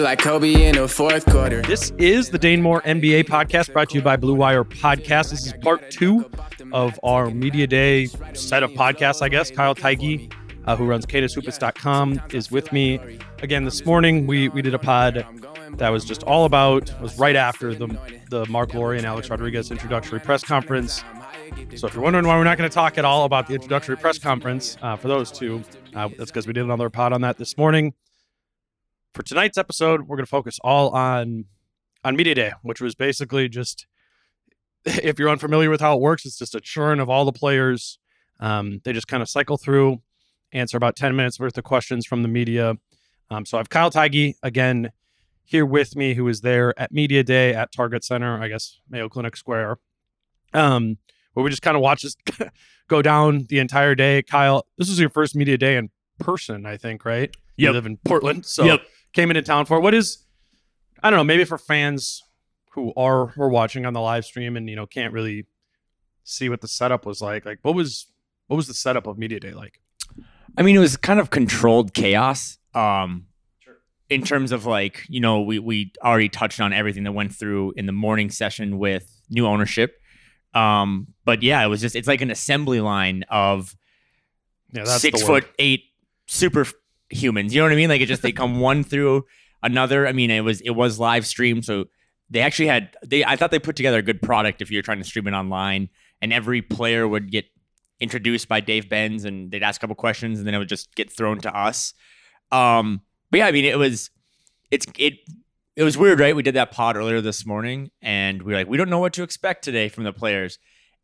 Like Kobe in the fourth quarter. This is the Dane Moore NBA podcast brought to you by Blue Wire Podcast. This is part two of our Media Day set of podcasts, I guess. Kyle Theige, uh, who runs CanisHoopus.com, is with me again this morning. We we did a pod that was just all about, was right after the, the Marc Lore and Alex Rodriguez introductory press conference. So if you're wondering why we're not going to talk at all about the introductory press conference uh, for those two, uh, that's because we did another pod on that this morning. For tonight's episode, we're going to focus all on on media day, which was basically just if you're unfamiliar with how it works, it's just a churn of all the players. Um, they just kind of cycle through, answer about 10 minutes worth of questions from the media. Um, so I have Kyle Theige again here with me, who is there at Media Day at Target Center, I guess Mayo Clinic Square. Um, where we just kind of watch this go down the entire day. Kyle, this is your first media day in person, I think, right? You Yep. live in Portland, so Yep. Came into town for. What is I don't know, maybe for fans who are who are watching on the live stream and you know can't really see what the setup was like. Like what was what was the setup of media day like? I mean, it was kind of controlled chaos. Um, in terms of like, you know, we we already touched on everything that went through in the morning session with new ownership. Um, but yeah, it was just it's like an assembly line of Yeah, six foot eight super humans. You know what I mean? Like it just they come one through another. I mean, it was it was live stream, so they actually had they. I thought they put together a good product if you're trying to stream it online, and every player would get introduced by Dave Benz, and they'd ask a couple questions, and then it would just get thrown to us. Um, but yeah, I mean, it was it's it. It was weird, right? We did that pod earlier this morning, and we were like, we don't know what to expect today from the players,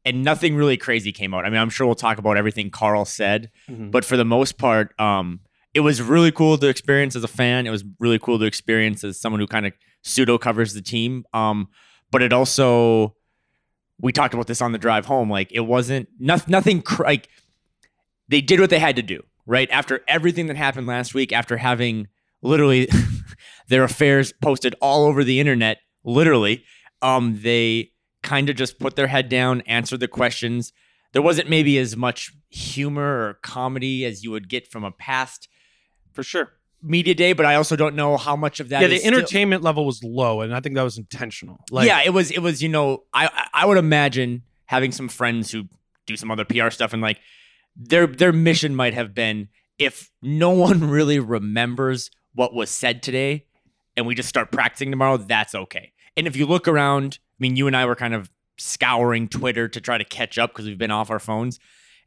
and nothing really crazy came out. I mean, I'm sure we'll talk about everything Karl said, Mhm. but for the most part, um, it was really cool to experience as a fan. It was really cool to experience as someone who kind of pseudo covers the team. Um, but it also, we talked about this on the drive home. Like it wasn't nothing. Nothing cr- like they did what they had to do. Right after everything that happened last week, after having literally their affairs posted all over the internet, literally, um, they kind of just put their head down, answered the questions. There wasn't maybe as much humor or comedy as you would get from a past for sure. media day, but I also don't know how much of that. yeah, the is still- entertainment level was low, and I think that was intentional. Like, yeah, it was. It was. You know, I I- I would imagine having some friends who do some other PR stuff and like their their mission might have been if no one really remembers what was said today, and we just start practicing tomorrow, that's okay. And if you look around, I mean, you and I were kind of scouring Twitter to try to catch up because we've been off our phones,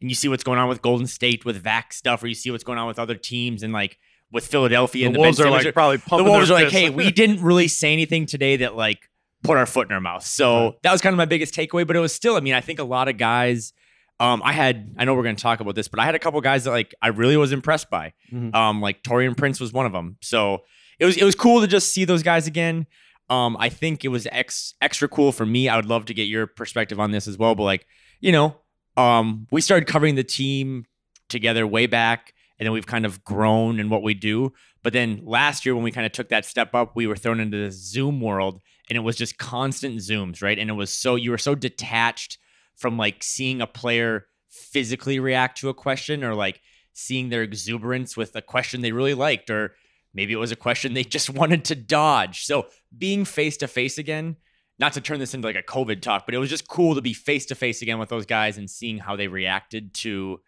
and you see what's going on with Golden State with Vac stuff, or you see what's going on with other teams and like with Philadelphia the and the Wolves Ben are Simmons like probably the Wolves are like, hey, we didn't really say anything today that like put our foot in our mouth. So that was kind of my biggest takeaway. But it was still, I mean, I think a lot of guys. Um, I had, I know we're going to talk about this, but I had a couple guys that like I really was impressed by. Mhm. Um, like Taurean Prince was one of them. So it was it was cool to just see those guys again. Um, I think it was ex, extra cool for me. I would love to get your perspective on this as well. But like, you know, um, we started covering the team together way back, and then we've kind of grown in what we do. But then last year, when we kind of took that step up, we were thrown into the Zoom world, and it was just constant Zooms, right? And it was so you were so detached from like seeing a player physically react to a question or like seeing their exuberance with a question they really liked or maybe it was a question they just wanted to dodge. So being face to face again, not to turn this into like a COVID talk, but it was just cool to be face to face again with those guys and seeing how they reacted to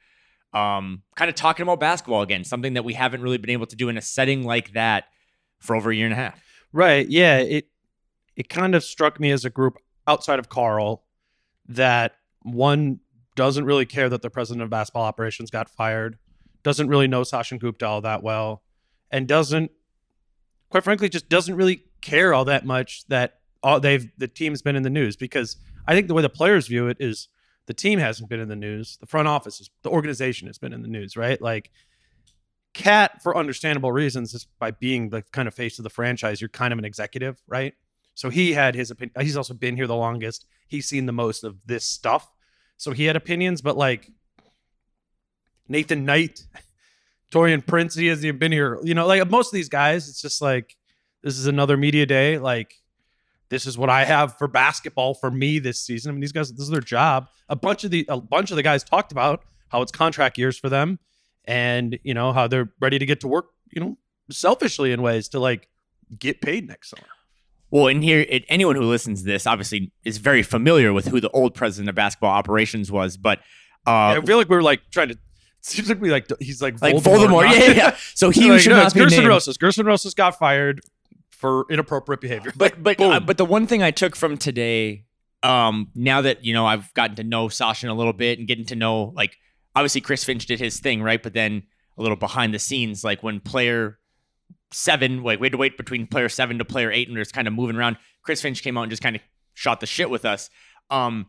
um, kind of talking about basketball again, something that we haven't really been able to do in a setting like that for over a year and a half. Right. Yeah. It it kind of struck me as a group outside of Karl that one doesn't really care that the president of basketball operations got fired, doesn't really know Sachin Gupta all that well, and doesn't, quite frankly, just doesn't really care all that much that all they've the team's been in the news because I think the way the players view it is the team hasn't been in the news, the front office, is, the organization has been in the news, right? Like KAT, for understandable reasons, is by being the kind of face of the franchise, you're kind of an executive, right? So he had his opinion. He's also been here the longest. He's seen the most of this stuff. So he had opinions, but like Nathan Knight, Taurean Prince, he hasn't even been here. You know, like most of these guys, it's just like this is another media day. Like this is what I have for basketball for me this season. I mean, these guys, this is their job. A bunch of the a bunch of the guys talked about how it's contract years for them and you know how they're ready to get to work you know selfishly in ways to like get paid next summer well, and here, it, anyone who listens to this obviously is very familiar with who the old president of basketball operations was. But uh, yeah, I feel like we are like trying to. Seems like we like he's like like Voldemort. Voldemort. Yeah, yeah, So he like, should no, not be Gersson named. Rosas. Gersson Rosas got fired for inappropriate behavior. But but uh, but the one thing I took from today, um, now that you know I've gotten to know Sachin a little bit and getting to know like obviously Chris Finch did his thing, right? But then a little behind the scenes, like when player seven, like we had to wait between player seven to player eight, and we are kind of moving around. Chris Finch came out and just kind of shot the shit with us. Um,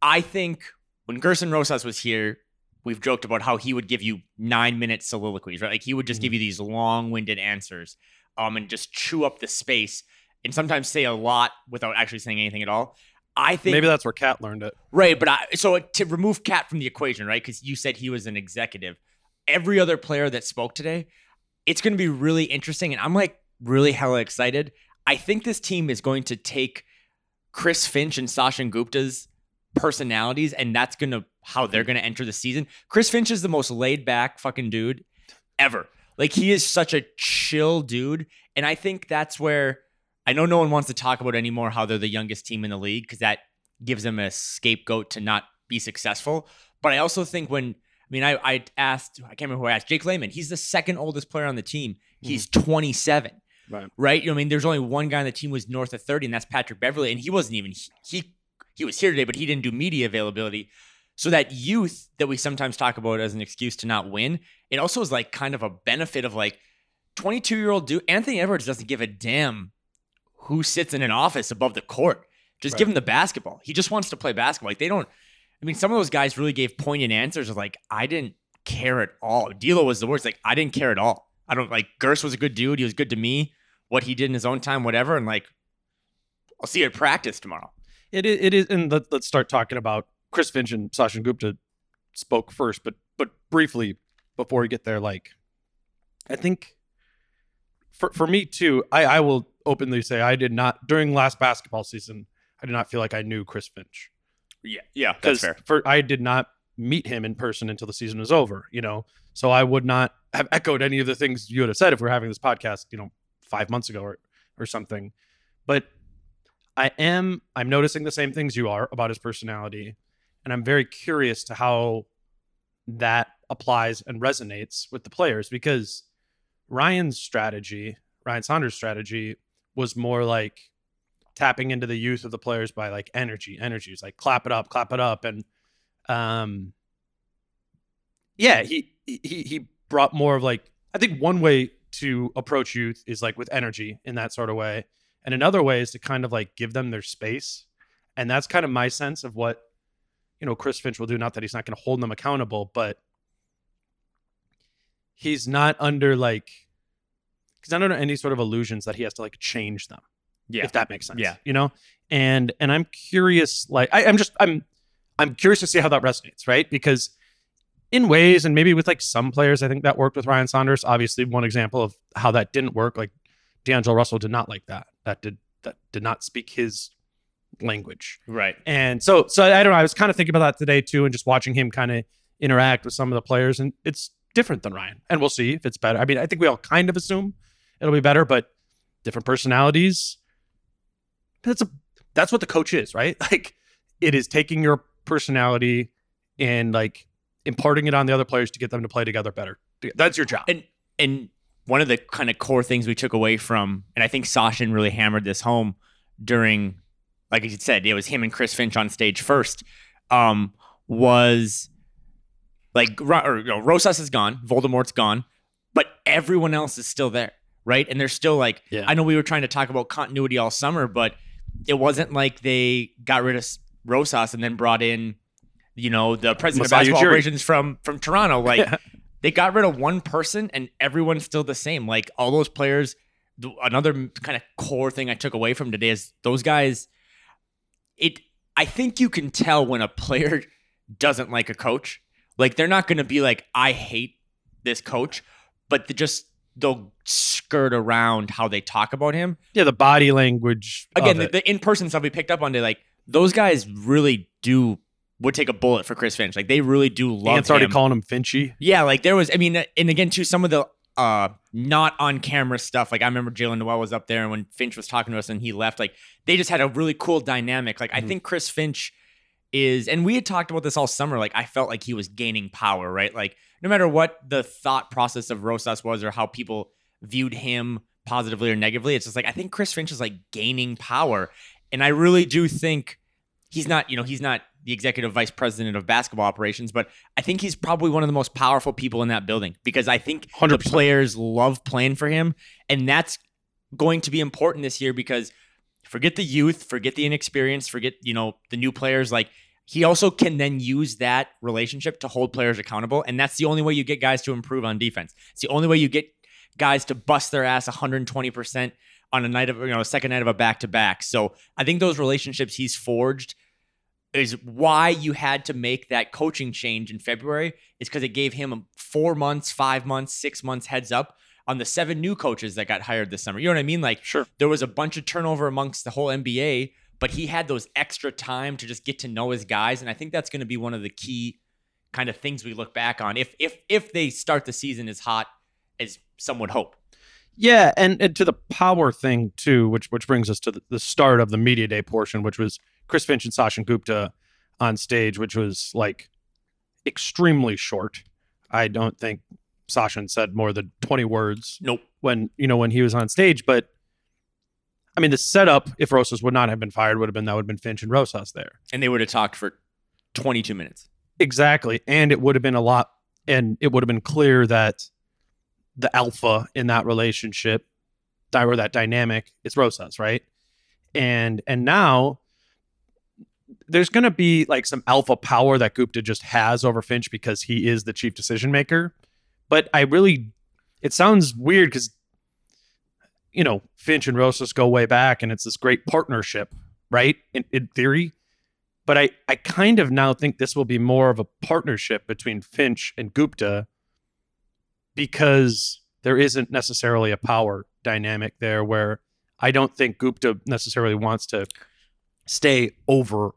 I think when Gersson Rosas was here, we've joked about how he would give you nine minute soliloquies, right? Like he would just mm-hmm. give you these long winded answers, um, and just chew up the space and sometimes say a lot without actually saying anything at all. I think maybe that's where KAT learned it. Right, but I so to remove KAT from the equation, right? Because you said he was an executive. Every other player that spoke today, it's going to be really interesting, and I'm like really hella excited. I think this team is going to take Chris Finch and Sachin Gupta's personalities, and that's gonna how they're gonna enter the season. Chris Finch is the most laid back fucking dude ever. Like he is such a chill dude, and I think that's where I know no one wants to talk about anymore how they're the youngest team in the league because that gives them a scapegoat to not be successful. But I also think when I mean, I, I asked, I can't remember who I asked, Jake Layman. He's the second oldest player on the team. He's mm. 27. Right. Right. You know, I mean, there's only one guy on the team was north of 30, and that's Patrick Beverley, And he wasn't even, he, he was here today, but he didn't do media availability. So that youth that we sometimes talk about as an excuse to not win, it also is like kind of a benefit of like 22 year old dude. Anthony Edwards doesn't give a damn who sits in an office above the court. Just right. give him the basketball. He just wants to play basketball. Like they don't, I mean, some of those guys really gave poignant answers of like, I didn't care at all. D'Lo was the worst. Like, I didn't care at all. I don't like Gers was a good dude. He was good to me. What he did in his own time, whatever. And like, I'll see you at practice tomorrow. It is, it is, and let, us start talking about Chris Finch and Sachin Gupta spoke first, but but briefly before we get there, like, I think for for me too, I I will openly say I did not during last basketball season. I did not feel like I knew Chris Finch. Yeah, yeah, that's fair. For I did not meet him in person until the season was over. You know, so I would not have echoed any of the things you would have said if we are having this podcast. You know, five months ago or or something. But I am I'm noticing the same things you are about his personality, and I'm very curious to how that applies and resonates with the players because Ryan's strategy, Ryan Saunders' strategy, was more like tapping into the youth of the players by like energy. Energy is like clap it up, clap it up, and um, yeah, he he he brought more of like I think one way to approach youth is like with energy in that sort of way, and another way is to kind of like give them their space, and that's kind of my sense of what you know Chris Finch will do. Not that he's not going to hold them accountable, but he's not under like he's not under any sort of illusions that he has to like change them. Yeah. If that makes sense. Yeah. You know? And and I'm curious, like I, I'm just I'm I'm curious to see how that resonates, right? Because in ways, and maybe with like some players, I think that worked with Ryan Saunders. Obviously, one example of how that didn't work, like D'Angelo Russell did not like that. That did that did not speak his language. Right. And so so I don't know. I was kind of thinking about that today too, and just watching him kind of interact with some of the players, and it's different than Ryan. And we'll see if it's better. I mean, I think we all kind of assume it'll be better, but different personalities. That's a that's what the coach is, right? Like it is taking your personality and like imparting it on the other players to get them to play together better. That's your job. And and one of the kind of core things we took away from, and I think Sachin really hammered this home during, like you said, it was him and Chris Finch on stage first, um, was like, or, you know, Rosas is gone, Voldemort's gone, but everyone else is still there, right? And they're still like, Yeah. I know we were trying to talk about continuity all summer, but it wasn't like they got rid of Rosas and then brought in, you know, the president Masai of basketball Ujiri. operations from from Toronto. Like Yeah. they got rid of one person and everyone's still the same. Like all those players. Another kind of core thing I took away from today is those guys. It. I think you can tell when a player doesn't like a coach. Like they're not going to be like, I hate this coach, but they just they'll skirt around how they talk about him yeah, the body language. again, the, the in person stuff we picked up on today, like those guys really do would take a bullet for Chris Finch. Like they really do love Ant's already calling him Finchy. yeah, like there was. I mean, and again, too, some of the uh not on camera stuff. Like I remember Jaylen Nowell was up there, and when Finch was talking to us and he left, like they just had a really cool dynamic. Like I Mhm. think Chris Finch is, and we had talked about this all summer. Like I felt like he was gaining power, right? Like no matter what the thought process of Rosas was or how people viewed him positively or negatively, it's just like I think Chris Finch is like gaining power, and I really do think he's not, you know, he's not the executive vice president of basketball operations, but I think he's probably one of the most powerful people in that building because I think the 100%. players love playing for him, and that's going to be important this year because forget the youth, forget the inexperience, forget you know the new players. Like he also can then use that relationship to hold players accountable, and that's the only way you get guys to improve on defense. It's the only way you get guys to bust their ass 120 percent on a night of you know a second night of a back to back. So I think those relationships he's forged is why you had to make that coaching change in February is because it gave him four months, five months, six months heads up on the seven new coaches that got hired this summer. You know what I mean? Like Sure. there was a bunch of turnover amongst the whole NBA, but he had those extra time to just get to know his guys, and I think that's going to be one of the key kind of things we look back on if if if they start the season as hot as some would hope. Yeah, and, and to the power thing too, which which brings us to the, the start of the media day portion, which was Chris Finch and Sachin Gupta on stage, which was like extremely short. I don't think Sachin said more than twenty words Nope. when you know when he was on stage. But I mean, the setup, if Rosas would not have been fired, would have been that would have been Finch and Rosas there. And they would have talked for 22 minutes. Exactly. And it would have been a lot, and it would have been clear that the alpha in that relationship, or that dynamic, is Rosas, right? And and now there's going to be like some alpha power that Gupta just has over Finch because he is the chief decision maker. But I really, it sounds weird because, you know, Finch and Rosas go way back, and it's this great partnership, right? In, in theory, but I, I kind of now think this will be more of a partnership between Finch and Gupta because there isn't necessarily a power dynamic there where I don't think Gupta necessarily wants to stay over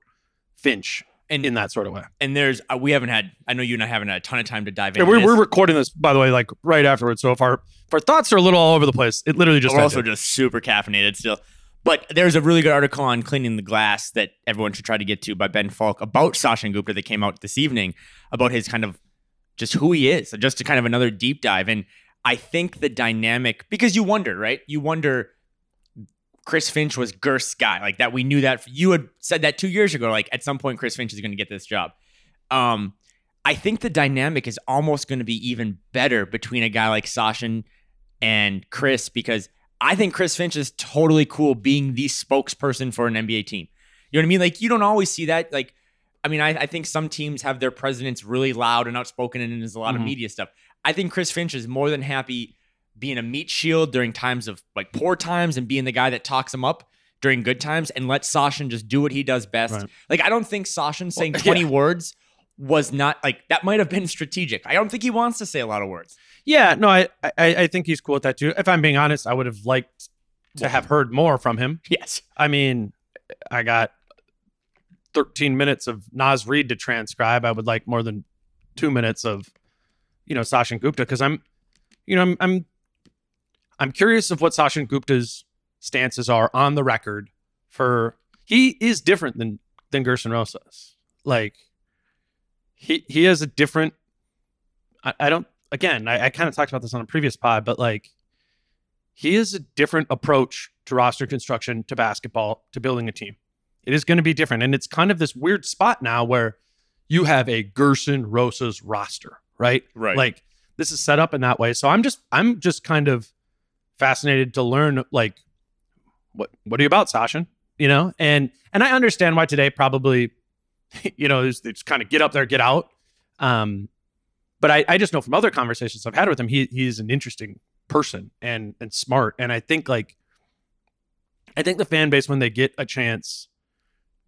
Finch And in that sort of way. and there's uh, we haven't had I know you and I haven't had a ton of time to dive Yeah, into we're, this. we're recording this, by the way, like right afterwards. So if our if our thoughts are a little all over the place, it literally just We're also just super caffeinated still. But there's a really good article on cleaning the glass that everyone should try to get to by Ben Falk about Sachin Gupta that came out this evening about his kind of just who he is, just to kind of another deep dive. And I think the dynamic because you wonder, right? You wonder. Chris Finch was Gerst's guy, like that. We knew that. You had said that two years ago. Like at some point, Chris Finch is going to get this job. Um, I think the dynamic is almost going to be even better between a guy like Sachin and Chris because I think Chris Finch is totally cool being the spokesperson for an NBA team. You know what I mean? Like you don't always see that. Like, I mean, I, I think some teams have their presidents really loud and outspoken, and there's a lot of Mhm. media stuff. I think Chris Finch is more than happy being a meat shield during times of like poor times and being the guy that talks him up during good times and let Sachin just do what he does best. Right. Like, I don't think Sachin saying Well, 20 yeah. words was not like that might have been strategic. I don't think he wants to say a lot of words. Yeah, no, I, I I think he's cool with that too. If I'm being honest, I would have liked to have heard more from him. Yes. I mean, I got 13 minutes of Naz Reid to transcribe. I would like more than two minutes of, you know, Sachin Gupta because I'm, you know, I'm I'm I'm curious of what Sachin Gupta's stances are on the record for he is different than than Gersson Rosas. Like he he has a different I, I don't again, I, I kind of talked about this on a previous pod, but like he has a different approach to roster construction, to basketball, to building a team. It is going to be different. And it's kind of this weird spot now where you have a Gersson Rosas roster, right? Right. Like this is set up in that way. So I'm just I'm just kind of fascinated to learn like what what are you about, Sachin? You know, and and I understand why today probably, you know, it's, it's kind of get up there, get out. Um, but I, I just know from other conversations I've had with him, he he's an interesting person and and smart. And I think like I think the fan base when they get a chance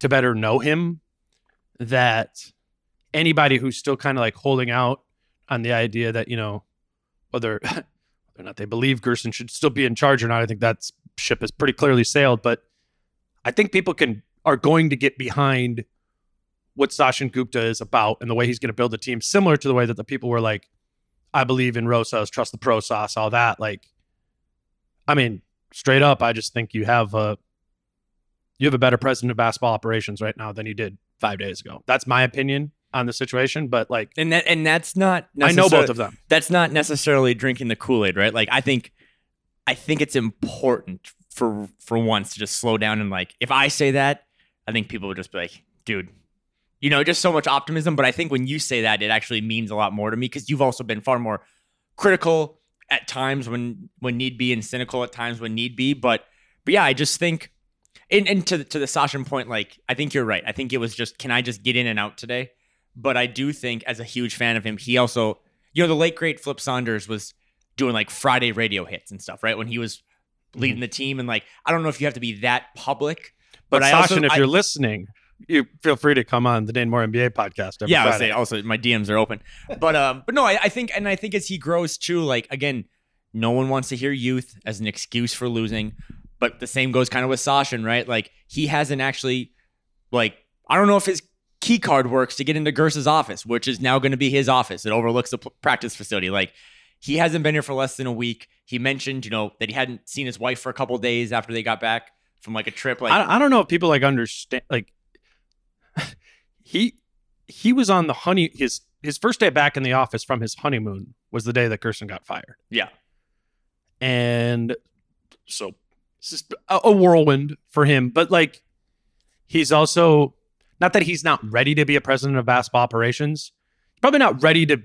to better know him, that anybody who's still kind of like holding out on the idea that, you know, whether or not they believe Gersson should still be in charge or not, I think that ship has pretty clearly sailed. But I think people can are going to get behind what Sachin Gupta is about and the way he's going to build a team, similar to the way that the people were like, I believe in Rosas, trust the process, all that. Like, I mean, straight up, I just think you have a you have a better president of basketball operations right now than you did five days ago. That's my opinion on the situation. But like, and that and that's not I know both of them. that's not necessarily drinking the Kool-Aid, right? Like I think I think it's important for for once to just slow down and like if I say that, I think people would just be like, dude, you know, just so much optimism. But I think when you say that, it actually means a lot more to me because you've also been far more critical at times when when need be and cynical at times when need be. But but yeah, I just think and, and to to the Sachin point, like I think you're right. I think it was just can I just get in and out today? But I do think as a huge fan of him, he also you know, the late great Flip Saunders was doing like Friday radio hits and stuff, right? When he was leading the team. And like, I don't know if you have to be that public, But, but, I also, if I- you're listening, you feel free to come on the Dane Moore NBA podcast. Every yeah, I would say also my DMs are open. But um, but no, I, I think and I think as he grows too, like again, no one wants to hear youth as an excuse for losing. But the same goes kind of with Sachin, right? Like he hasn't actually like I don't know if his key card works to get into Gersa's office, which is now going to be his office. It overlooks the practice facility. Like he hasn't been here for less than a week. He mentioned, you know, that he hadn't seen his wife for a couple days after they got back from like a trip. Like I, I don't know if people like understand. Like he he was on the honey his his first day back in the office from his honeymoon was the day that Gersson got fired, yeah, and so this is a, a whirlwind for him. But like he's also not that he's not ready to be a president of basketball operations. Probably not ready to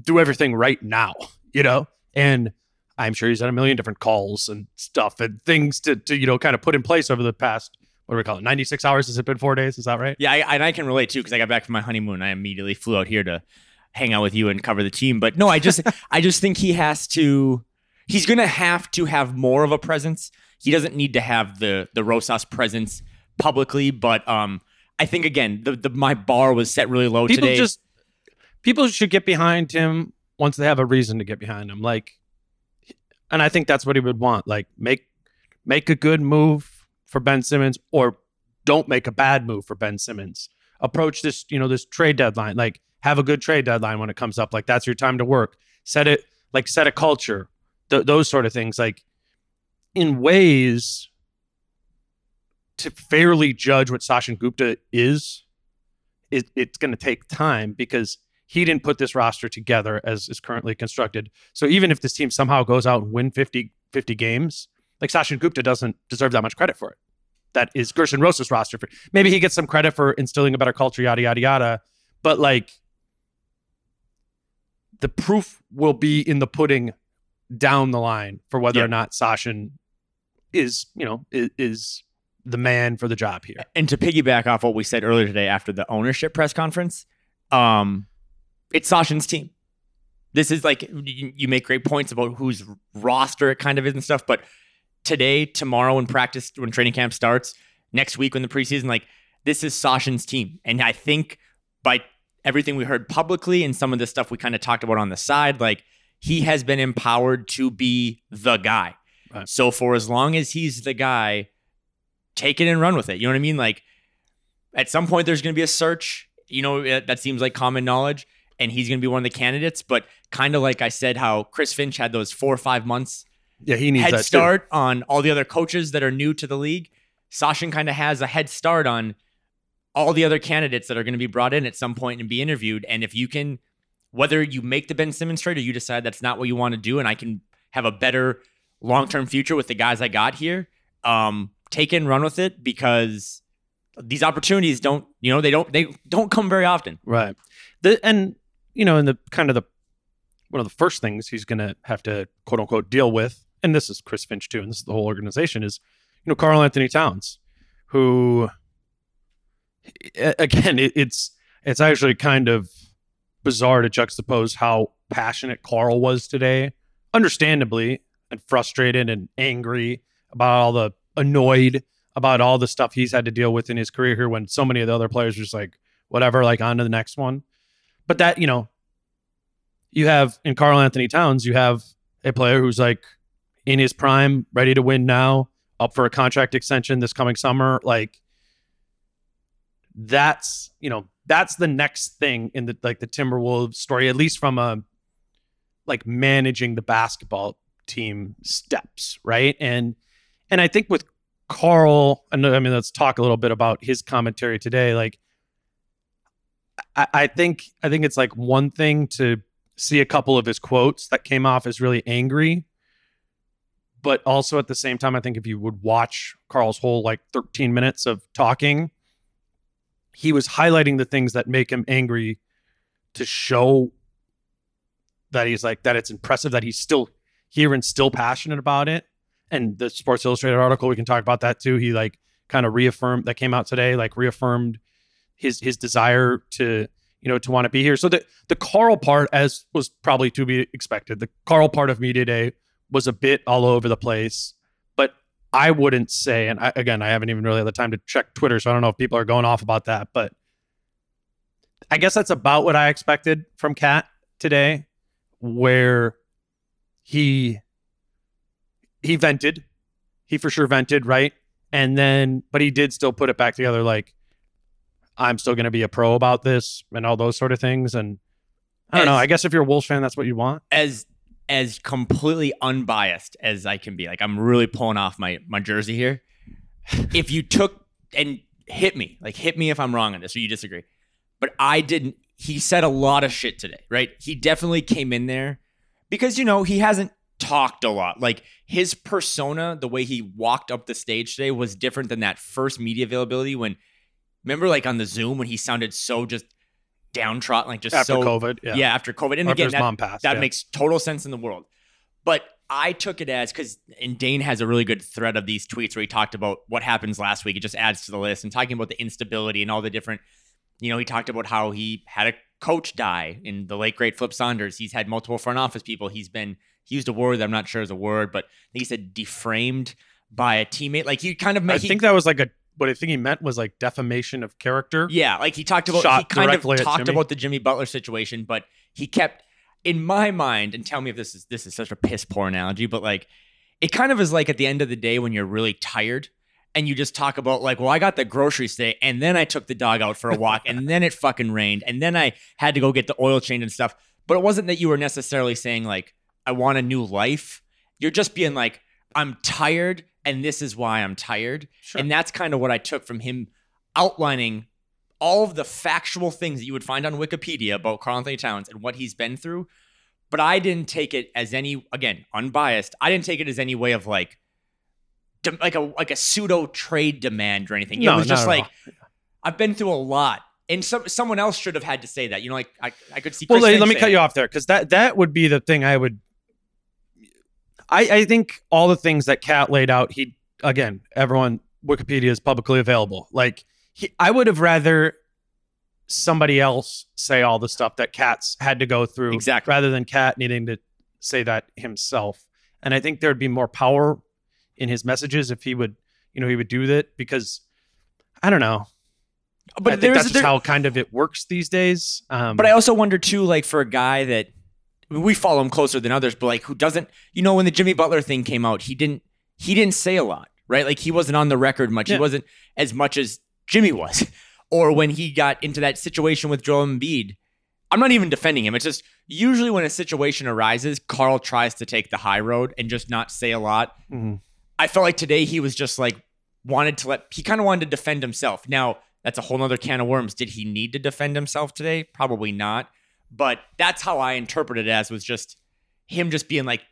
do everything right now, you know. And I'm sure he's had a million different calls and stuff and things to, to you know kind of put in place over the past what do we call it 96 hours has it been four days is that right Yeah, I, and I can relate too because I got back from my honeymoon. I immediately flew out here to hang out with you and cover the team. But no, I just I just think he has to. He's gonna have to have more of a presence. He doesn't need to have the the Rosas presence publicly, but um, I think again the, the my bar was set really low people today. just people should get behind him once they have a reason to get behind him. Like and i think that's what he would want. Like make make a good move for ben simmons or don't make a bad move for ben simmons. Approach this you know this trade deadline. Like have a good trade deadline when it comes up. Like that's your time to work. Set it like set a culture. Th- those sort of things. Like in ways to fairly judge what Sachin Gupta is, it, it's going to take time because he didn't put this roster together as is currently constructed. So even if this team somehow goes out and win 50, 50 games, like Sachin Gupta doesn't deserve that much credit for it. That is Gersson Rosas roster. For, maybe he gets some credit for instilling a better culture, yada, yada, yada. But like the proof will be in the pudding down the line for whether Yeah. or not Sachin is, you know, is, is the man for the job here. and to piggyback off what we said earlier today after the ownership press conference, um, it's Sachin's team. This is like you, make great points about whose roster it kind of is and stuff, but today, tomorrow, when practice, when training camp starts, next week when the preseason, like this is Sachin's team, and I think by everything we heard publicly and some of the stuff we kind of talked about on the side, like he has been empowered to be the guy. Right. So for as long as he's the guy, take it and run with it. You know what I mean? Like at some point there's going to be a search. You know, that seems like common knowledge. and he's going to be one of the candidates. But kind of like I said, how Chris Finch had those four or five months Yeah, he needs head that too. start on all the other coaches that are new to the league. Sachin kind of has a head start on all the other candidates that are going to be brought in at some point and be interviewed. And if you can, whether you make the Ben Simmons trade or you decide that's not what you want to do, and I can have a better long term future with the guys I got here, um, take it and run with it because these opportunities don't, you know, they don't they don't come very often. Right. The and you know, in the kind of the one of the first things he's going to have to quote unquote deal with, and this is Chris Finch too, and this is the whole organization is, you know, Karl-Anthony Towns, who again, it, it's it's actually kind of bizarre to juxtapose how passionate Karl was today, understandably, and frustrated and angry about all the annoyed about all the stuff he's had to deal with in his career here when so many of the other players are just like whatever, like on to the next one. But that, you know, you have in Karl-Anthony Towns, you have a player who's like in his prime, ready to win now, up for a contract extension this coming summer. Like that's, you know, that's the next thing in the like the Timberwolves story, at least from a like managing the basketball team steps, right? And and I think with Karl, I mean, let's talk a little bit about his commentary today. Like, I, I think I think it's like one thing to see a couple of his quotes that came off as really angry, but also at the same time, I think if you would watch Karl's whole like 13 minutes of talking, he was highlighting the things that make him angry to show that he's like that it's impressive that he's still here and still passionate about it and the Sports Illustrated article, we can talk about that too. He like kind of reaffirmed that came out today, like reaffirmed his his desire to you know to want to be here. So the the Karl part, as was probably to be expected, the Karl part of media day was a bit all over the place. But I wouldn't say, and I, again, I haven't even really had the time to check Twitter, so I don't know if people are going off about that. But I guess that's about what I expected from KAT today, where he he vented. He for sure vented, right? And then, but he did still put it back together like, I'm still going to be a pro about this and all those sort of things. And I don't know. I guess if you're a Wolves fan, that's what you want. as as completely unbiased as I can be. Like I'm really pulling off my my jersey here. If you took and hit me, like hit me if I'm wrong on this or you disagree. But I didn't he said a lot of shit today, right? He definitely came in there because you know, he hasn't talked a lot. Like his persona, the way he walked up the stage today was different than that first media availability when remember like on the Zoom when he sounded so just downtrodden, like just After so COVID. Yeah. yeah, after COVID. And after again, that, mom passed. that yeah. makes total sense in the world. But I took it as because, and Dane has a really good thread of these tweets where he talked about what happens last week. It just adds to the list and talking about the instability and all the different, you know, he talked about how he had a coach die in the late great Flip Saunders. He's had multiple front office people. He's been, he used a word that I'm not sure is a word, but I think he said deframed by a teammate. Like he kind of I he, think that was like a, what I think he meant was like defamation of character. yeah, like he talked about Shot he kind of talked Jimmy. about the Jimmy Butler situation, but he kept in my mind, and tell me if this is this is such a piss poor analogy, but like it kind of is like at the end of the day when you're really tired and you just talk about like, well, I got the groceries today, and then I took the dog out for a walk, and then it fucking rained, and then I had to go get the oil change and stuff. But it wasn't that you were necessarily saying like, I want a new life. You're just being like, I'm tired, and this is why I'm tired. Sure. And that's kind of what I took from him outlining all of the factual things that you would find on Wikipedia about Karl-Anthony Towns and what he's been through. But I didn't take it as any, again, unbiased. I didn't take it as any way of like, de- like a like a pseudo trade demand or anything. No, it was just like. I've been through a lot, and some someone else should have had to say that. You know, like I, I could see. well, let, let me cut it. you off there because that that would be the thing I would. I I think all the things that KAT laid out, he again, everyone Wikipedia is publicly available. Like he, I would have rather somebody else say all the stuff that KAT's had to go through, Exactly. rather than KAT needing to say that himself. And I think there'd be more power in his messages if he would, you know, he would do that because I don't know. But I think that's just there- how kind of it works these days. Um, But I also wonder too, like for a guy that I mean, we follow him closer than others, but like who doesn't, you know, when the Jimmy Butler thing came out, he didn't he didn't say a lot, right? Like he wasn't on the record much. Yeah. He wasn't as much as Jimmy was. Or when he got into that situation with Joel Embiid, I'm not even defending him. It's just usually when a situation arises, Karl tries to take the high road and just not say a lot. Mhm. I felt like today he was just like wanted to let he kind of wanted to defend himself. Now, that's a whole nother can of worms. Did he need to defend himself today? Probably not. But that's how I interpreted it as was just him just being like,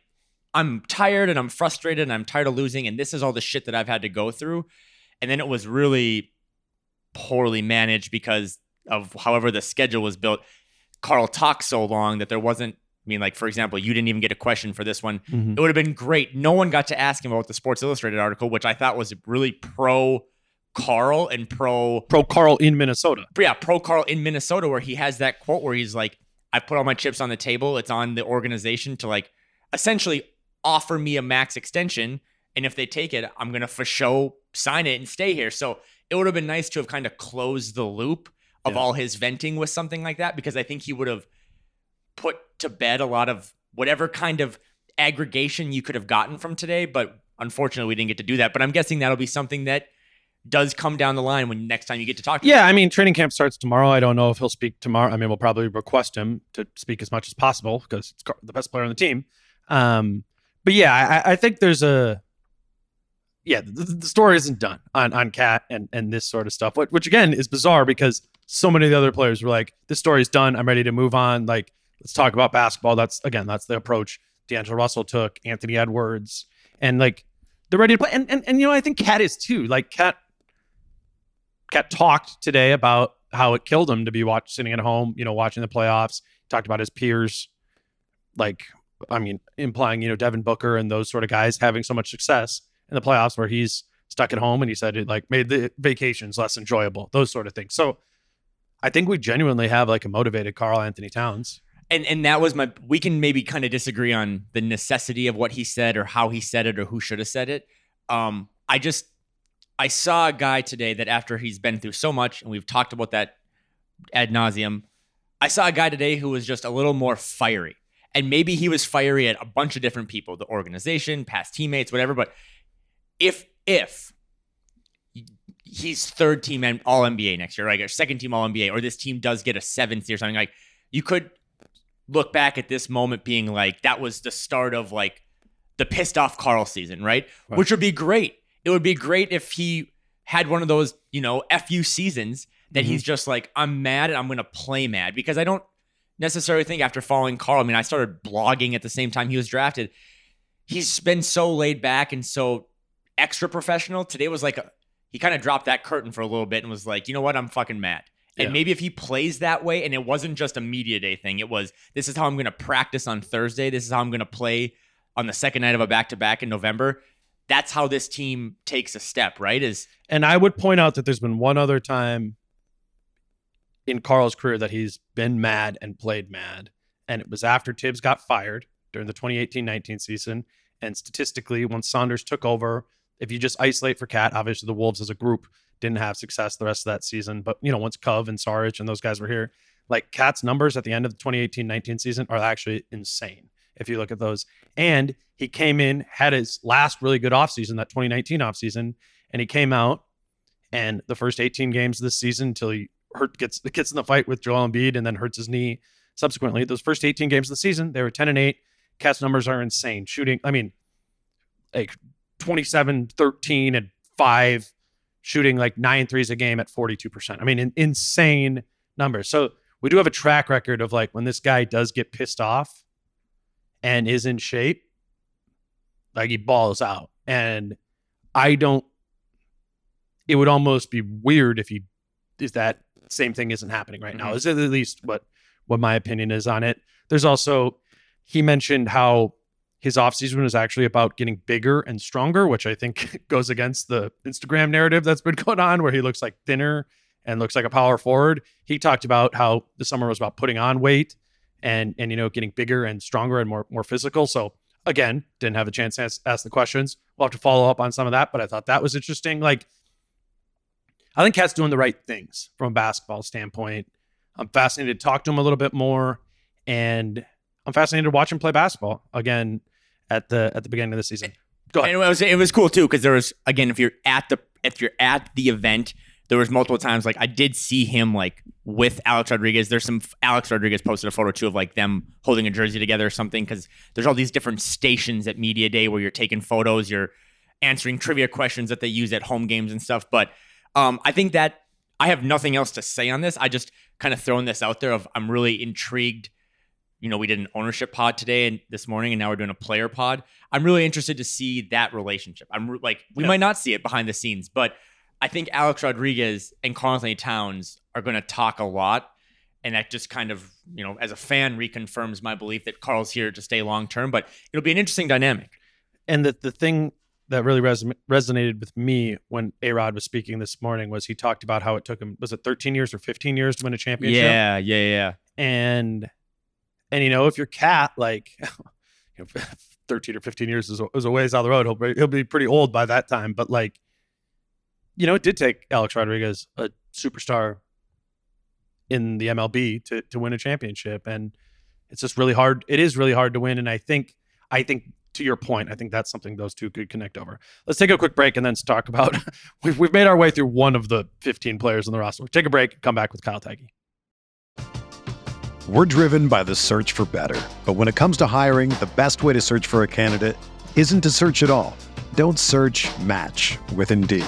I'm tired and I'm frustrated and I'm tired of losing, and this is all the shit that I've had to go through. And then it was really poorly managed because of however the schedule was built. Karl talked so long that there wasn't. I mean, like for example, you didn't even get a question for this one. Mhm. It would have been great. No one got to ask him about the Sports Illustrated article, which I thought was really pro Karl and pro Pro Karl in Minnesota. yeah, pro Karl in Minnesota, where he has that quote where he's like, I put all my chips on the table. It's on the organization to like essentially offer me a max extension. And if they take it, I'm gonna for show sign it and stay here. So it would have been nice to have kind of closed the loop of Yeah. all his venting with something like that, because I think he would have put to bed a lot of whatever kind of aggregation you could have gotten from today. But unfortunately, we didn't get to do that. But I'm guessing that'll be something that does come down the line when next time you get to talk to him. Yeah, I mean, training camp starts tomorrow. I don't know if he'll speak tomorrow. I mean, we'll probably request him to speak as much as possible because it's the best player on the team. Um, but yeah, I, I think there's a yeah, the, the story isn't done on on KAT and and this sort of stuff, which, which again is bizarre because so many of the other players were like, "This story's done. I'm ready to move on. Like, let's talk about basketball." That's again, that's the approach D'Angelo Russell took, Anthony Edwards, and like they're ready to play. And and, and you know, I think KAT is too. Like KAT KAT talked today about how it killed him to be watch sitting at home, you know, watching the playoffs. Talked about his peers, like I mean, implying you know Devin Booker and those sort of guys having so much success in the playoffs, where he's stuck at home, and he said it like made the vacations less enjoyable, those sort of things. So, I think we genuinely have like a motivated Karl-Anthony Towns. and and that was my we can maybe kind of disagree on the necessity of what he said or how he said it or who should have said it um i just i saw a guy today that after he's been through so much and we've talked about that ad nauseum i saw a guy today who was just a little more fiery and maybe he was fiery at a bunch of different people the organization past teammates whatever but if if he's third team and all NBA next year, right? Or second team all NBA, or this team does get a seventh or something like you could look back at this moment being like that was the start of like the pissed off Karl season, right? Right. Which would be great. It would be great if he had one of those, you know, FU seasons that Mm-hmm. he's just like, I'm mad and I'm gonna play mad because I don't necessarily think after following Karl, I mean, I started blogging at the same time he was drafted. He's been so laid back and so extra professional. Today was like a, he kind of dropped that curtain for a little bit and was like, you know what, I'm fucking mad. And Yeah. maybe if he plays that way, and it wasn't just a media day thing, it was this is how I'm going to practice on Thursday. This is how I'm going to play on the second night of a back to back in November. That's how this team takes a step, right? Is And I would point out that there's been one other time in Karl's career that he's been mad and played mad. And it was after Thibs got fired during the 2018 19 season. And statistically, once Saunders took over, if you just isolate for KAT, obviously the Wolves as a group didn't have success the rest of that season. But, you know, once Cove and Saric and those guys were here, like KAT's numbers at the end of the 2018 19 season are actually insane if you look at those. And he came in, had his last really good offseason, that 2019 offseason, and he came out and the first 18 games this season until he hurt gets gets in the fight with Joel Embiid and then hurts his knee subsequently. Those first 18 games of the season, they were 10 and 8. KAT's numbers are insane. Shooting, I mean, like 27, 13, and 5, shooting like nine threes a game at 42%. I mean, in, insane numbers. So we do have a track record of like when this guy does get pissed off and is in shape, like he balls out. And I don't it would almost be weird if he is that same thing isn't happening right now. Mhm. Is at least what what my opinion is on it. There's also he mentioned how his offseason was actually about getting bigger and stronger, which I think goes against the Instagram narrative that's been going on where he looks like thinner and looks like a power forward. He talked about how the summer was about putting on weight and and you know getting bigger and stronger and more more physical. So again, didn't have a chance to ask, ask the questions. We'll have to follow up on some of that, but I thought that was interesting. Like I think KAT's doing the right things from a basketball standpoint. I'm fascinated to talk to him a little bit more, and I'm fascinated to watch him play basketball again at the at the beginning of the season. Go ahead. And it was it was cool too because there was again if you're at the if you're at the event there was multiple times like I did see him like with Alex Rodriguez. There's some Alex Rodriguez posted a photo too of like them holding a jersey together or something because there's all these different stations at media day where you're taking photos, you're answering trivia questions that they use at home games and stuff. But um, I think that I have nothing else to say on this. I just kind of throwing this out there of I'm really intrigued. You know, we did an ownership pod today and this morning, and now we're doing a player pod. I'm really interested to see that relationship. I'm re- like, we Yeah. might not see it behind the scenes, but I think Alex Rodriguez and Karl-Anthony Towns are going to talk a lot. And that just kind of, you know, as a fan, reconfirms my belief that Karl's here to stay long term. But it'll be an interesting dynamic. and the the thing that really res- resonated with me when A Rod was speaking this morning was he talked about how it took him was it 13 years or 15 years to win a championship. Yeah, yeah, yeah. and and you know if your KAT like you know, 13 or 15 years is a, is a ways down the road he'll be, he'll be pretty old by that time but like you know it did take alex rodriguez a superstar in the mlb to to win a championship and it's just really hard it is really hard to win and i think i think to your point i think that's something those two could connect over let's take a quick break and then talk about we've, we've made our way through one of the 15 players in the roster take a break come back with kyle Theige. We're driven by the search for better. But when it comes to hiring, the best way to search for a candidate isn't to search at all. Don't search match with Indeed.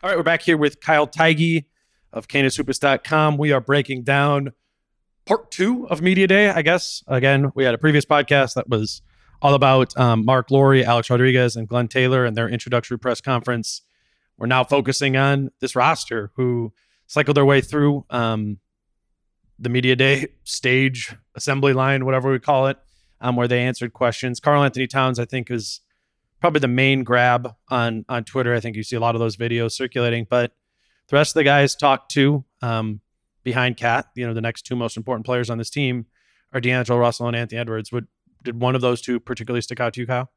All right, we're back here with Kyle Theige of CanisHoopus.com. We are breaking down part two of Media Day, I guess. Again, we had a previous podcast that was all about um, Marc Lore, Alex Rodriguez, and Glen Taylor and their introductory press conference. We're now focusing on this roster who cycled their way through um, the Media Day stage, assembly line, whatever we call it, um, where they answered questions. Karl-Anthony Towns, I think, is probably the main grab on on Twitter. I think you see a lot of those videos circulating, but the rest of the guys talked to um, behind KAT. You know, the next two most important players on this team are D'Angelo Russell and Anthony Edwards. Would did one of those two particularly stick out to you, Kyle?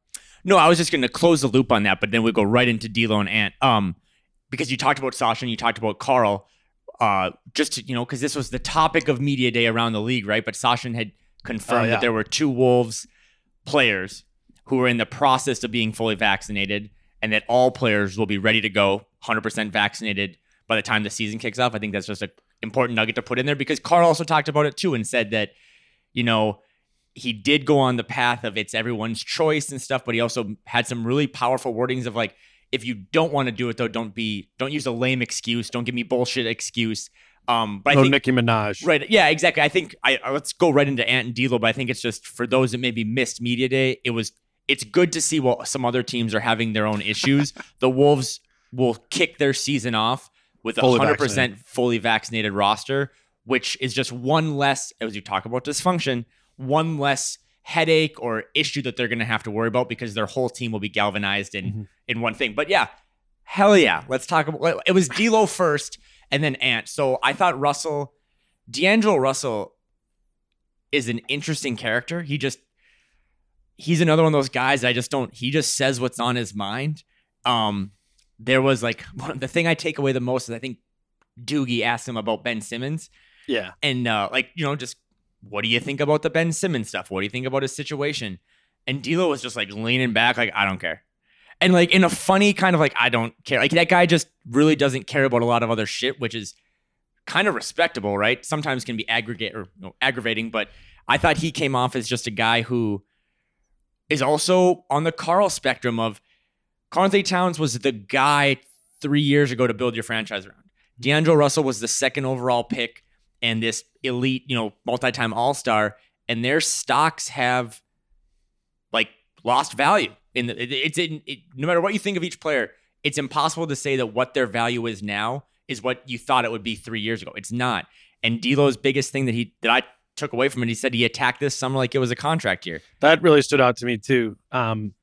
No, I was just going to close the loop on that, but then we go right into D'Lo and Ant. Um, because you talked about Sachin and you talked about Karl. Uh, just to, you know, because this was the topic of media day around the league, right? But Sachin had confirmed Oh, yeah. that there were two Wolves players who are in the process of being fully vaccinated, and that all players will be ready to go, 100% vaccinated by the time the season kicks off. I think that's just an important nugget to put in there because Karl also talked about it too and said that, you know, he did go on the path of it's everyone's choice and stuff, but he also had some really powerful wordings of like, if you don't want to do it though, don't be, don't use a lame excuse, don't give me bullshit excuse. Um, but no I think, Nicki Minaj. right, yeah, exactly. I think I let's go right into Ant and D'Lo, but I think it's just for those that maybe missed media day, it was it's good to see what some other teams are having their own issues. the Wolves will kick their season off with a Fully hundred vaccinated. percent fully vaccinated roster, which is just one less as you talk about dysfunction, one less headache or issue that they're going to have to worry about because their whole team will be galvanized in Mhm. in one thing. But yeah, hell yeah, let's talk about it was D'Lo first and then Ant. So I thought Russell, D'Angelo Russell, is an interesting character. He just he's another one of those guys. I just don't. He just says what's on his mind. Um, there was like one, the thing I take away the most is I think Doogie asked him about Ben Simmons Yeah. and uh, like you know just what do you think about the Ben Simmons stuff? What do you think about his situation? And D'Lo was just like leaning back, like I don't care, and like in a funny kind of like I don't care. Like that guy just really doesn't care about a lot of other shit, which is kind of respectable, right? Sometimes can be aggregate or you know, aggravating, but I thought he came off as just a guy who is also on the Karl spectrum of Karl-Anthony Towns was the guy three years ago to build your franchise around. Mm-hmm. D'Angelo Russell was the second overall pick and this elite, you know, multi-time all-star, and their stocks have like lost value. In the, it, it's in, it, no matter what you think of each player, it's impossible to say that what their value is now is what you thought it would be three years ago. It's not. And D'Lo's biggest thing that he that I took away from it, he said he attacked this summer like it was a contract year. That really stood out to me too, um,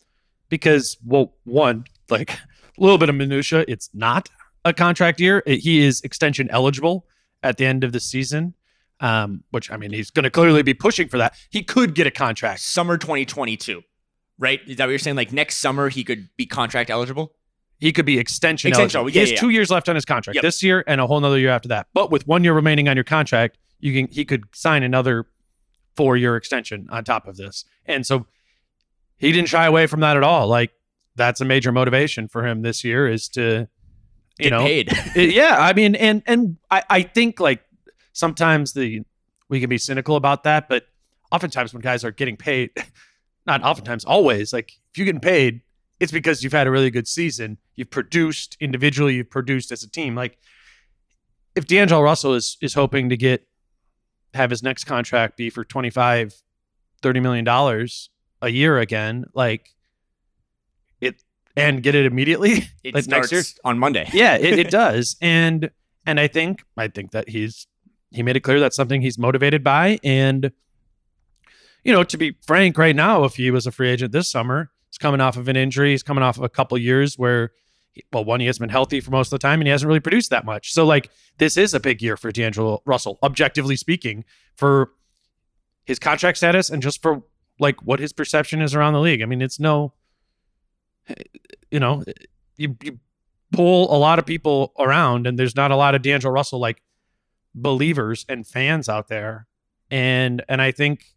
because well, one like a little bit of minutia. It's not a contract year. He is extension eligible at the end of the season. Um, which I mean, he's going to clearly be pushing for that. He could get a contract summer 2022, right? Is that what you're saying? Like next summer, he could be contract eligible. He could be extension, extension eligible. Yeah, he has yeah. two years left on his contract yep. this year and a whole nother year after that. But with one year remaining on your contract, you can he could sign another four year extension on top of this. And so he didn't shy away from that at all. Like that's a major motivation for him this year is to you Get know paid. yeah, I mean and and I I think like sometimes the we can be cynical about that, but oftentimes when guys are getting paid, not oftentimes, always, like if you're getting paid, it's because you've had a really good season. You've produced individually, you've produced as a team. Like if D'Angelo Russell is is hoping to get have his next contract be for 25 30 million dollars a year again, like it and get it immediately it like starts next year on Monday. yeah, it, it does. And and I think I think that he's he made it clear that's something he's motivated by. And, you know, to be frank, right now, if he was a free agent this summer, he's coming off of an injury. He's coming off of a couple years where, well, one, he has been healthy for most of the time and he hasn't really produced that much. So, like, this is a big year for D'Angelo Russell, objectively speaking, for his contract status and just for like what his perception is around the league. I mean, it's no, you know, you, you pull a lot of people around and there's not a lot of D'Angelo Russell like believers and fans out there. And and I think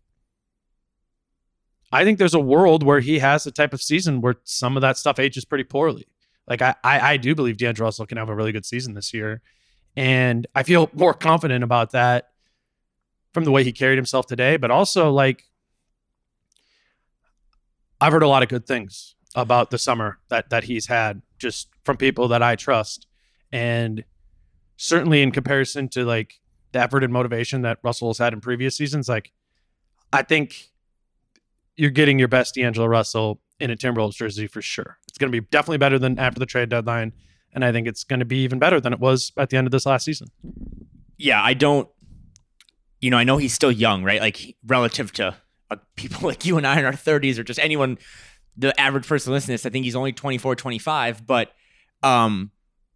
I think there's a world where he has a type of season where some of that stuff ages pretty poorly. Like I I, I do believe D'Angelo Russell can have a really good season this year. And I feel more confident about that from the way he carried himself today, but also like I've heard a lot of good things about the summer that that he's had just from people that I trust. And certainly in comparison to like the effort and motivation that Russell has had in previous seasons, like I think you're getting your best D'Angelo Russell in a Timberwolves jersey for sure. Going to be definitely better than after the trade deadline, and I think it's going to be even better than it was at the end of this last season. Yeah, I don't. You know, I know he's still young, right? Like relative to uh, people like you and I in our 30s, or just anyone, the average person listening to this, I think he's only 24, 25. But um,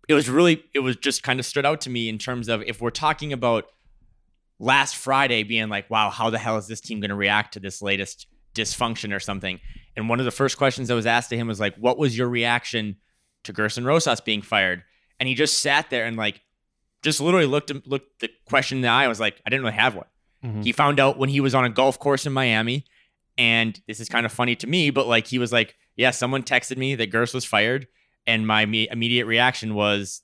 it was really it was just kind of stood out to me in terms of if we're talking about last Friday being like, wow, how the hell is this team going to react to this latest dysfunction or something? And one of the first questions that was asked to him was like, what was your reaction to Gersson Rosas being fired? And he just sat there and like just literally looked looked the question in the eye. I was like, I didn't really have one. Mm-hmm. He found out when he was on a golf course in Miami, and this is kind of funny to me, but like he was like, yeah, someone texted me that Gers was fired and my immediate reaction was,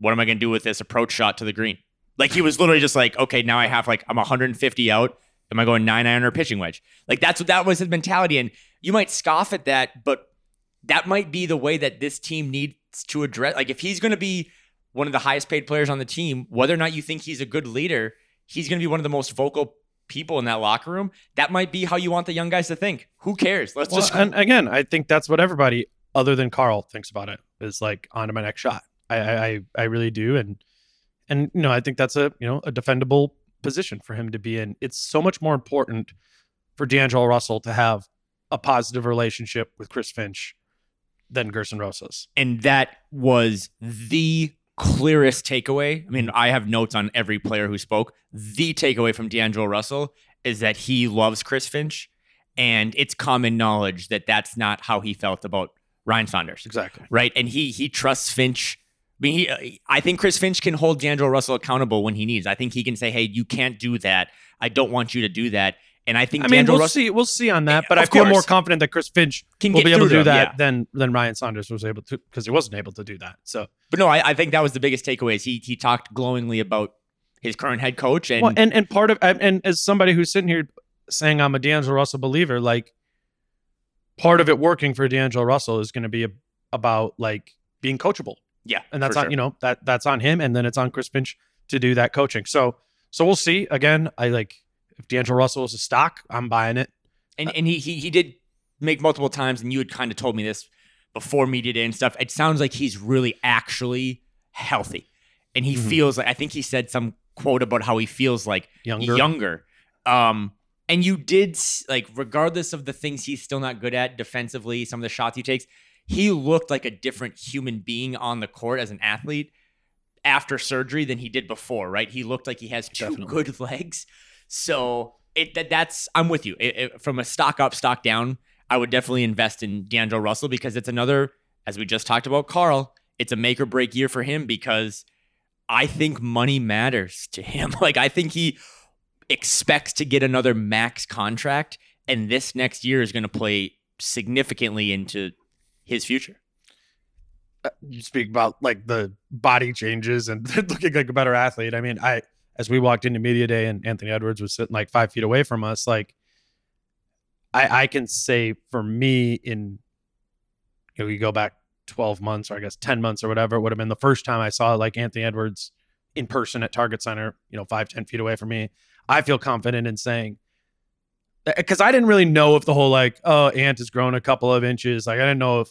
what am I going to do with this approach shot to the green? Like he was literally just like, okay, now I have like I'm 150 out. Am I going nine iron or pitching wedge? Like that's what that was his mentality. And you might scoff at that, but that might be the way that this team needs to address. Like if he's going to be one of the highest paid players on the team, whether or not you think he's a good leader, he's going to be one of the most vocal people in that locker room. That might be how you want the young guys to think. Who cares? Let's well, just. And again, I think that's what everybody other than Karl thinks about it is like on to my next shot. I, I I really do, and and you know I think that's a you know a defendable position for him to be in. It's so much more important for D'Angelo Russell to have a positive relationship with Chris Finch than Gersson Rosas, and that was the clearest takeaway. I mean, I have notes on every player who spoke. The takeaway from D'Angelo Russell is that he loves Chris Finch, and it's common knowledge that that's not how he felt about Ryan Saunders. Exactly. Right. And he he trusts Finch. I mean, he, I think Chris Finch can hold D'Angelo Russell accountable when he needs. I think he can say, "Hey, you can't do that. I don't want you to do that." And I think I mean, we'll Russell, see. We'll see on that, eh, but I feel course. more confident that Chris Finch can will be able to do that yeah. than than Ryan Saunders was able to because he wasn't able to do that. So, but no, I, I think that was the biggest takeaway. Is he he talked glowingly about his current head coach and well, and and part of and as somebody who's sitting here saying I'm a D'Angelo Russell believer, like part of it working for D'Angelo Russell is going to be a, about like being coachable Yeah, and that's on sure. you know that that's on him, and then it's on Chris Finch to do that coaching. So so we'll see. Again, I like if D'Angelo Russell is a stock, I'm buying it. and and he he he did make multiple times, and you had kind of told me this before media day and stuff. It sounds like he's really actually healthy, and he Mhm. feels like I think he said some quote about how he feels like Younger. younger. Um, and you did like regardless of the things he's still not good at defensively, some of the shots he takes, he looked like a different human being on the court as an athlete after surgery than he did before. Right? He looked like he has two Definitely. good legs. So it that, that's I'm with you. It, it- from a stock up, stock down, I would definitely invest in D'Angelo Russell because it's another, as we just talked about, Karl. It's a make or break year for him because I think money matters to him. Like I think he expects to get another max contract, and this next year is going to play significantly into his future. Uh, you speak about like the body changes and looking like a better athlete. I mean, I as we walked into media day and Anthony Edwards was sitting like five feet away from us, like I I can say for me in you know, you go back 12 months or I guess 10 months or whatever, it would have been the first time I saw like Anthony Edwards in person at Target Center, you know, five, 10 feet away from me. I feel confident in saying uh, because I didn't really know if the whole like, oh, Ant has grown a couple of inches. Like I didn't know if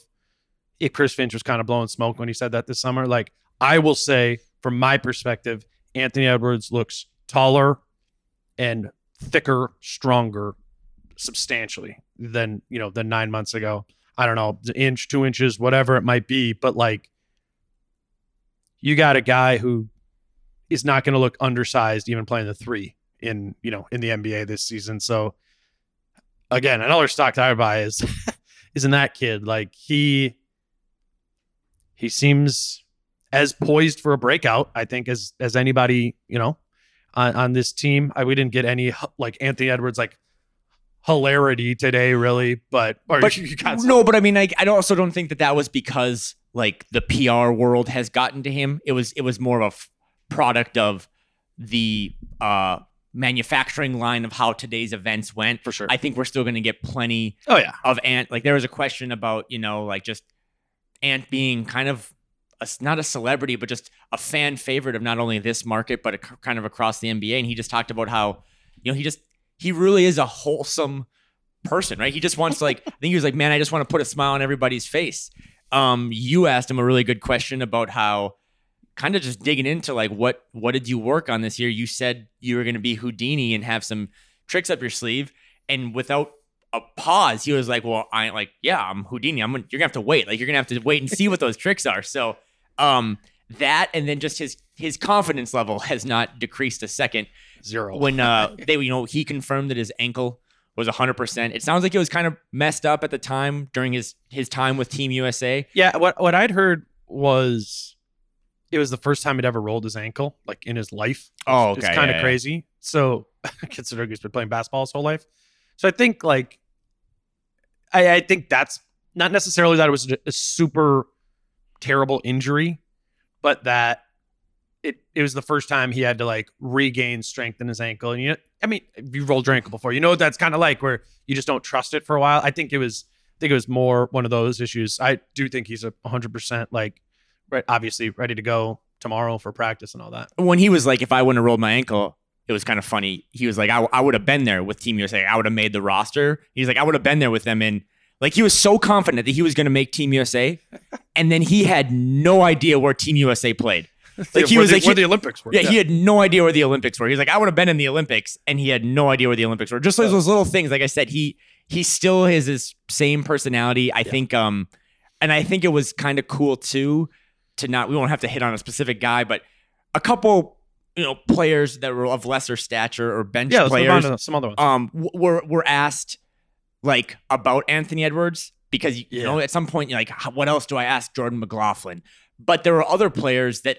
if Chris Finch was kind of blowing smoke when he said that this summer. Like I will say, from my perspective, Anthony Edwards looks taller and thicker, stronger, substantially than you know than nine months ago. I don't know, inch, two inches, whatever it might be, but like you got a guy who is not going to look undersized even playing the three in you know in the NBA this season. So again, another stock I buy is isn't that kid like he he seems as poised for a breakout i think as as anybody you know on, on this team I, we didn't get any like anthony edwards like hilarity today really but or But you got some- no, but I mean, like, I also don't think that that was because like the PR world has gotten to him. It was it was more of a f- product of the uh manufacturing line of how today's events went. for sure I think we're still going to get plenty oh yeah of Ant. Like there was a question about you know like just Ant being kind of a, not a celebrity, but just a fan favorite of not only this market but a, kind of across the NBA. And he just talked about how you know he just he really is a wholesome person, right? He just wants like I think he was like, man, I just want to put a smile on everybody's face. Um, you asked him a really good question about how kind of just digging into like what what did you work on this year? You said you were going to be Houdini and have some tricks up your sleeve, and without a pause, he was like, "Well, I like, yeah, I'm Houdini. I'm gonna, you're gonna have to wait. Like, you're gonna have to wait and see what those tricks are." So, um, that and then just his his confidence level has not decreased a second zero when uh they you know he confirmed that his ankle was 100%. It sounds like it was kind of messed up at the time during his his time with Team USA. yeah what what i'd heard was it was the first time he'd ever rolled his ankle like in his life Oh, okay. It's kind of crazy. So considering he's been playing basketball his whole life. So I think like I, I think that's not necessarily that it was a super terrible injury, but that it it was the first time he had to like regain strength in his ankle. And you know, I mean, if you've rolled your ankle before, you know what that's kind of like where you just don't trust it for a while. I think it was I think it was more one of those issues. I do think he's a hundred percent like right obviously ready to go tomorrow for practice and all that. When he was like, if I wouldn't have rolled my ankle, it was kind of funny. He was like, I, I would have been there with Team USA. I would have made the roster. He's like, I would have been there with them. And like, he was so confident that he was going to make Team USA. and then he had no idea where Team USA played. Like, he was the, like, where he- the Olympics were. Yeah, he had no idea where the Olympics were. He's like, I would have been in the Olympics, and he had no idea where the Olympics were. Just those, those little things. Like I said, he he still has his same personality. I think, um, and I think it was kind of cool too to not. We won't have to hit on a specific guy, but a couple, you know, players that were of lesser stature or bench yeah, let's move on players, some other ones. um, were were asked like about Anthony Edwards because you Yeah. know at some point you're like, what else do I ask Jordan McLaughlin? But there were other players that,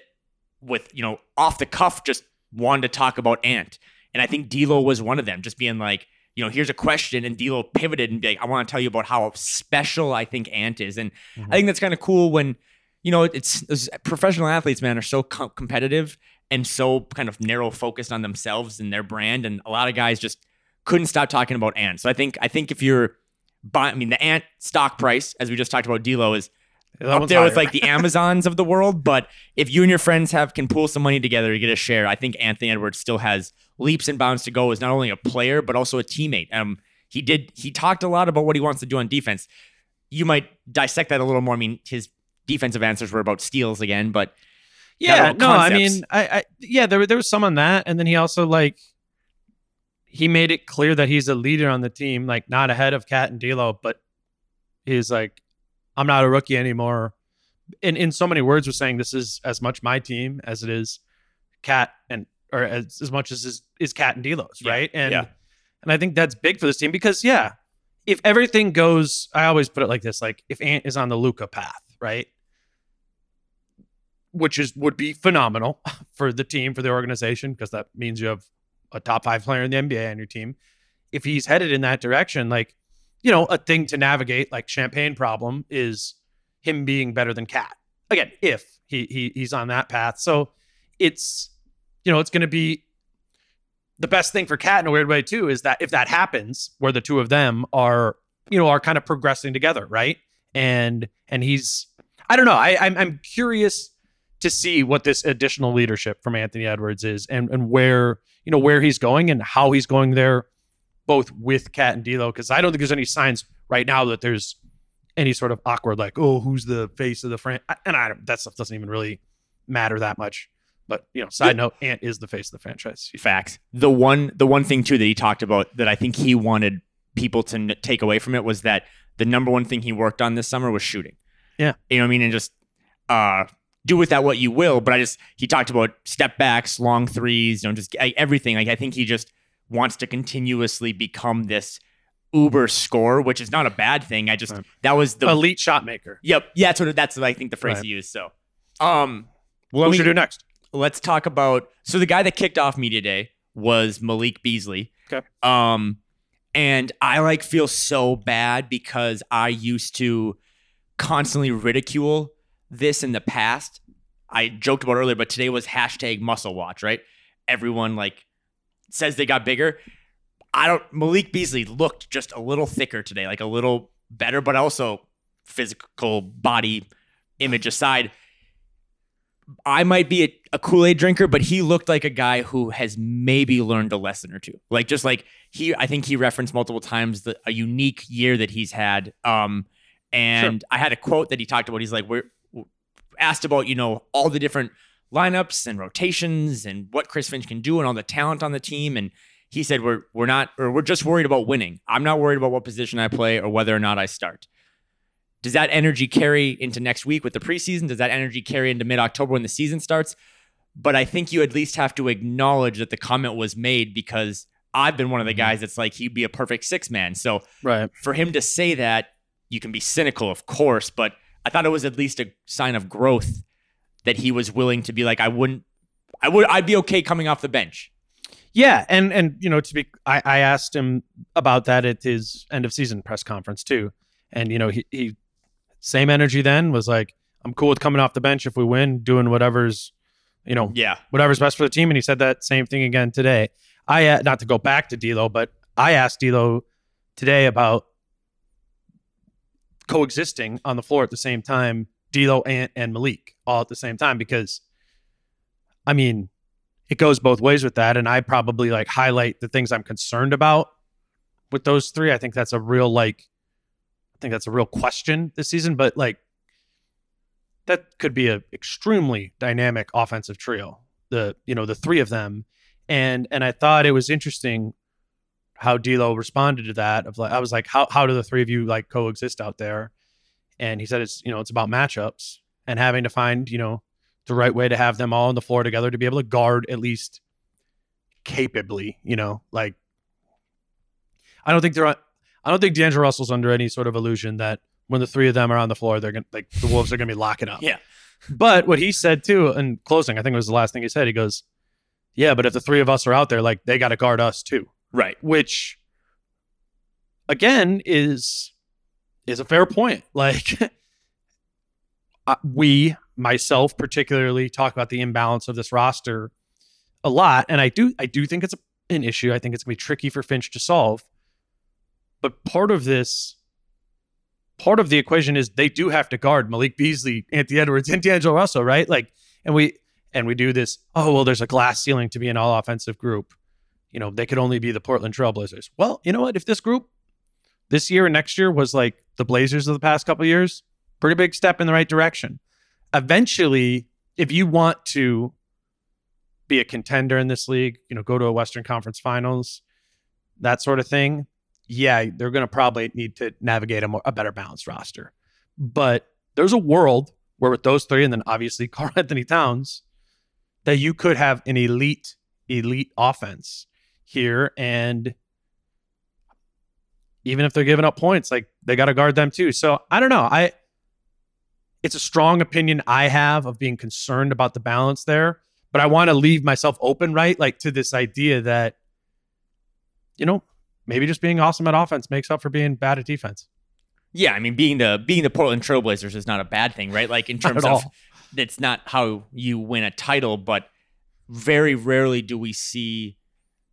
with you know, off the cuff, just wanted to talk about Ant, and I think D'Lo was one of them, just being like, you know, here's a question, and D'Lo pivoted and be like, I want to tell you about how special I think Ant is, and Mhm. I think that's kind of cool when. You know, it's, it's professional athletes, man, are so co- competitive and so kind of narrow focused on themselves and their brand, and a lot of guys just couldn't stop talking about Ant. So I think I think if you're buying, I mean, the Ant stock price, as we just talked about, D'Lo is That up there with like the Amazons of the world. But if you and your friends have can pool some money together to get a share, I think Anthony Edwards still has leaps and bounds to go as not only a player but also a teammate. Um, he did he talked a lot about what he wants to do on defense. You might dissect that a little more. I mean, his defensive answers were about steals again, but Yeah, no, I mean, I, I yeah, there there was some on that, and then he also like he made it clear that he's a leader on the team, like not ahead of KAT and D'Lo, but he's like, I'm not a rookie anymore. In in so many words, was saying this is as much my team as it is KAT and or as, as much as is, is KAT and D'Lo's, Yeah, right? And yeah. and I think that's big for this team because yeah, if everything goes, I always put it like this: like if Ant is on the Luka path, right? which is would be phenomenal for the team for the organization because that means you have a top five player in the NBA on your team. If he's headed in that direction, like you know, a thing to navigate, like champagne problem, is him being better than KAT. Again, if he he he's on that path, so it's you know it's to be the best thing for KAT in a weird way too is that if that happens, where the two of them are you know are kind of progressing together, right? And and he's I don't know. I I'm, I'm curious to see what this additional leadership from Anthony Edwards is and and where you know where he's going and how he's going there, both with KAT and D'Lo. Because I don't think there's any signs right now that there's any sort of awkward like oh who's the face of the fran and I don't, that stuff doesn't even really matter that much. But you know, side note, Ant is the face of the franchise. facts. The one the one thing too that he talked about that I think he wanted people to n- take away from it was that the number one thing he worked on this summer was shooting. Yeah. you know what I mean, and just uh do with that what you will. But I just he talked about step backs, long threes, you know, just I, everything. Like I think he just wants to continuously become this uber scorer, which is not a bad thing. I just Right. that was the Elite shot maker. yep yeah that's what that's what I think the phrase Right. he used. So um, well, What let should me- do next? let's talk about so the guy that kicked off media day was Malik Beasley. Okay. Um and I like feel so bad because I used to constantly ridicule this in the past. I joked about earlier, but today was hashtag muscle watch, right? Everyone like says they got bigger. I don't Malik Beasley looked just a little thicker today, like a little better, but also physical body image aside. I might be a, a Kool Aid drinker, but he looked like a guy who has maybe learned a lesson or two. Like just like he, I think he referenced multiple times the, a unique year that he's had. Um, and I had a quote that he talked about. He's like, we're asked about you know all the different lineups and rotations and what Chris Finch can do and all the talent on the team. And he said, we're we're not or we're just worried about winning. I'm not worried about what position I play or whether or not I start. Does that energy carry into next week with the preseason? Does that energy carry into mid October when the season starts? But I think you at least have to acknowledge that the comment was made because I've been one of the mm-hmm. guys that's like he'd be a perfect six man. So Right. for him to say that, you can be cynical, of course, but I thought it was at least a sign of growth that he was willing to be like, I wouldn't, I would, I'd be okay coming off the bench. Yeah, and and you know, to be, I, I asked him about that at his end of season press conference too, and you know, he, he same energy then was like, I'm cool with coming off the bench if we win, doing whatever's, you know, Yeah, whatever's best for the team, and he said that same thing again today. I uh, not to go back to D'Lo, but I asked D'Lo today about coexisting on the floor at the same time, D'Lo and, and Malik all at the same time because, I mean, it goes both ways with that, and I probably like highlight the things I'm concerned about with those three. I think that's a real like, I think that's a real question this season, but like. That could be a extremely dynamic offensive trio. The you know the three of them, and and I thought it was interesting how D'Lo responded to that. Of like, I was like, how how do the three of you like coexist out there? And he said it's you know it's about matchups and having to find you know the right way to have them all on the floor together to be able to guard at least capably. You know, like I don't think they're on, I don't think D'Angelo Russell's under any sort of illusion that when the three of them are on the floor, they're gonna like the Wolves are gonna be locking up. Yeah. But what he said too in closing, I think it was the last thing he said. He goes, "Yeah, but if the three of us are out there, like they got to guard us too." Right. Which, again, is is a fair point. Like we, myself particularly, talk about the imbalance of this roster a lot, and I do I do think it's a, an issue. I think it's gonna be tricky for Finch to solve. But part of this part of the equation is they do have to guard Malik Beasley, Anthony Edwards, and D'Angelo Russell, right? Like, and we and we do this. Oh well, there's a glass ceiling to be an all offensive group. You know, they could only be the Portland Trailblazers. Well, you know what? If this group this year and next year was like the Blazers of the past couple years, pretty big step in the right direction. Eventually, if you want to be a contender in this league, you know, go to a Western Conference Finals, that sort of thing, yeah, they're going to probably need to navigate a, more, a better balanced roster. But there's a world where with those three, and then obviously Karl Anthony Towns, that you could have an elite, elite offense here. And even if they're giving up points, like they got to guard them too. So I don't know. I it's a strong opinion I have of being concerned about the balance there, but I want to leave myself open, right? Like to this idea that, you know, maybe just being awesome at offense makes up for being bad at defense. Yeah, I mean, being the being the Portland Trailblazers is not a bad thing, right? Like in terms of that's not how you win a title, but very rarely do we see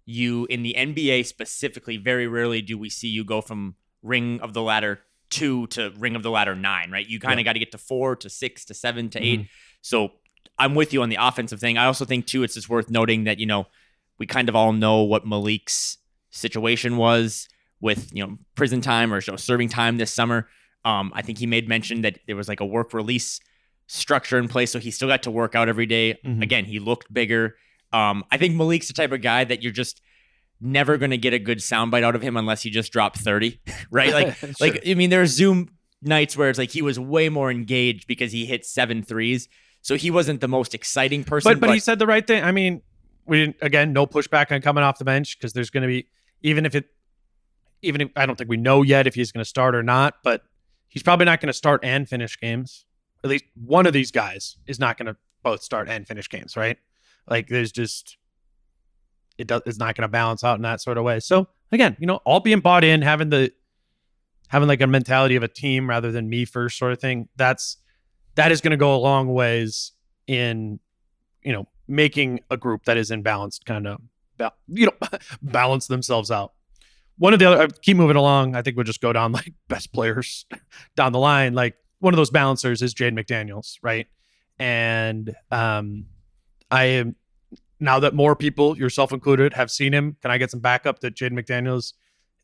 you in the NBA specifically. Very rarely do we see you go from ring of the ladder two to ring of the ladder nine, right? You kind of got to get to four to six to seven to 8 So I'm with you on the offensive thing. I also think too, it's just worth noting that you know we kind of all know what Malik's situation was with you know prison time or you know, serving time this summer. Um, I think he made mention that there was like a work release structure in place, so he still got to work out every day. Mhm. Again, he looked bigger. Um, I think Malik's the type of guy that you're just never going to get a good soundbite out of him unless you just drop 30, right? Like, Sure. like I mean, there's Zoom nights where it's like he was way more engaged because he hit seven threes. So he wasn't the most exciting person. but but he said the right thing. I mean, we didn't again no pushback on coming off the bench because there's going to be even if it even if I don't think we know yet if he's going to start or not, but he's probably not going to start and finish games. At least one of these guys is not going to both start and finish games, right? Like there's just it does it's not going to balance out in that sort of way. So again, you know, all being bought in, having the having like a mentality of a team rather than me first sort of thing. That's that is going to go a long ways in you know making a group that is imbalanced kind of you know balance themselves out one of the other uh, keep moving along i think we'll just go down like best players down the line like one of those balancers is Jaden McDaniels right and um i am now that more people yourself included have seen him can i get some backup that Jaden mcdaniels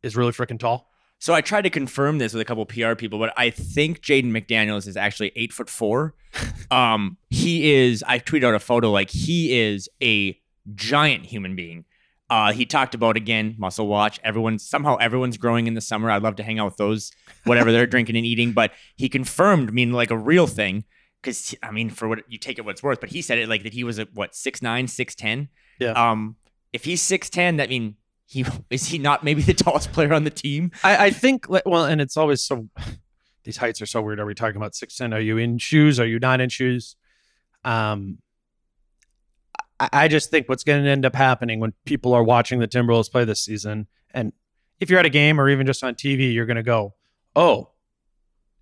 is really freaking tall So I tried to confirm this with a couple PR people, but I think Jaden McDaniels is actually eight foot four. um, he is. I tweeted out a photo. Like he is a giant human being. Uh, he talked about again muscle watch. Everyone somehow everyone's growing in the summer. I'd love to hang out with those, whatever they're drinking and eating. But he confirmed, I mean, like a real thing. Because I mean, for what you take it what it's worth, but he said it like that he was at what six nine, six ten. Yeah. Um, if he's six ten, that mean he is he not maybe the tallest player on the team? I, I think like, well, and it's always so these heights are so weird. Are we talking about six ten? Are you in shoes? Are you not in shoes? Um I, I just think what's gonna end up happening when people are watching the Timberwolves play this season, and if you're at a game or even just on TV, you're gonna go, Oh,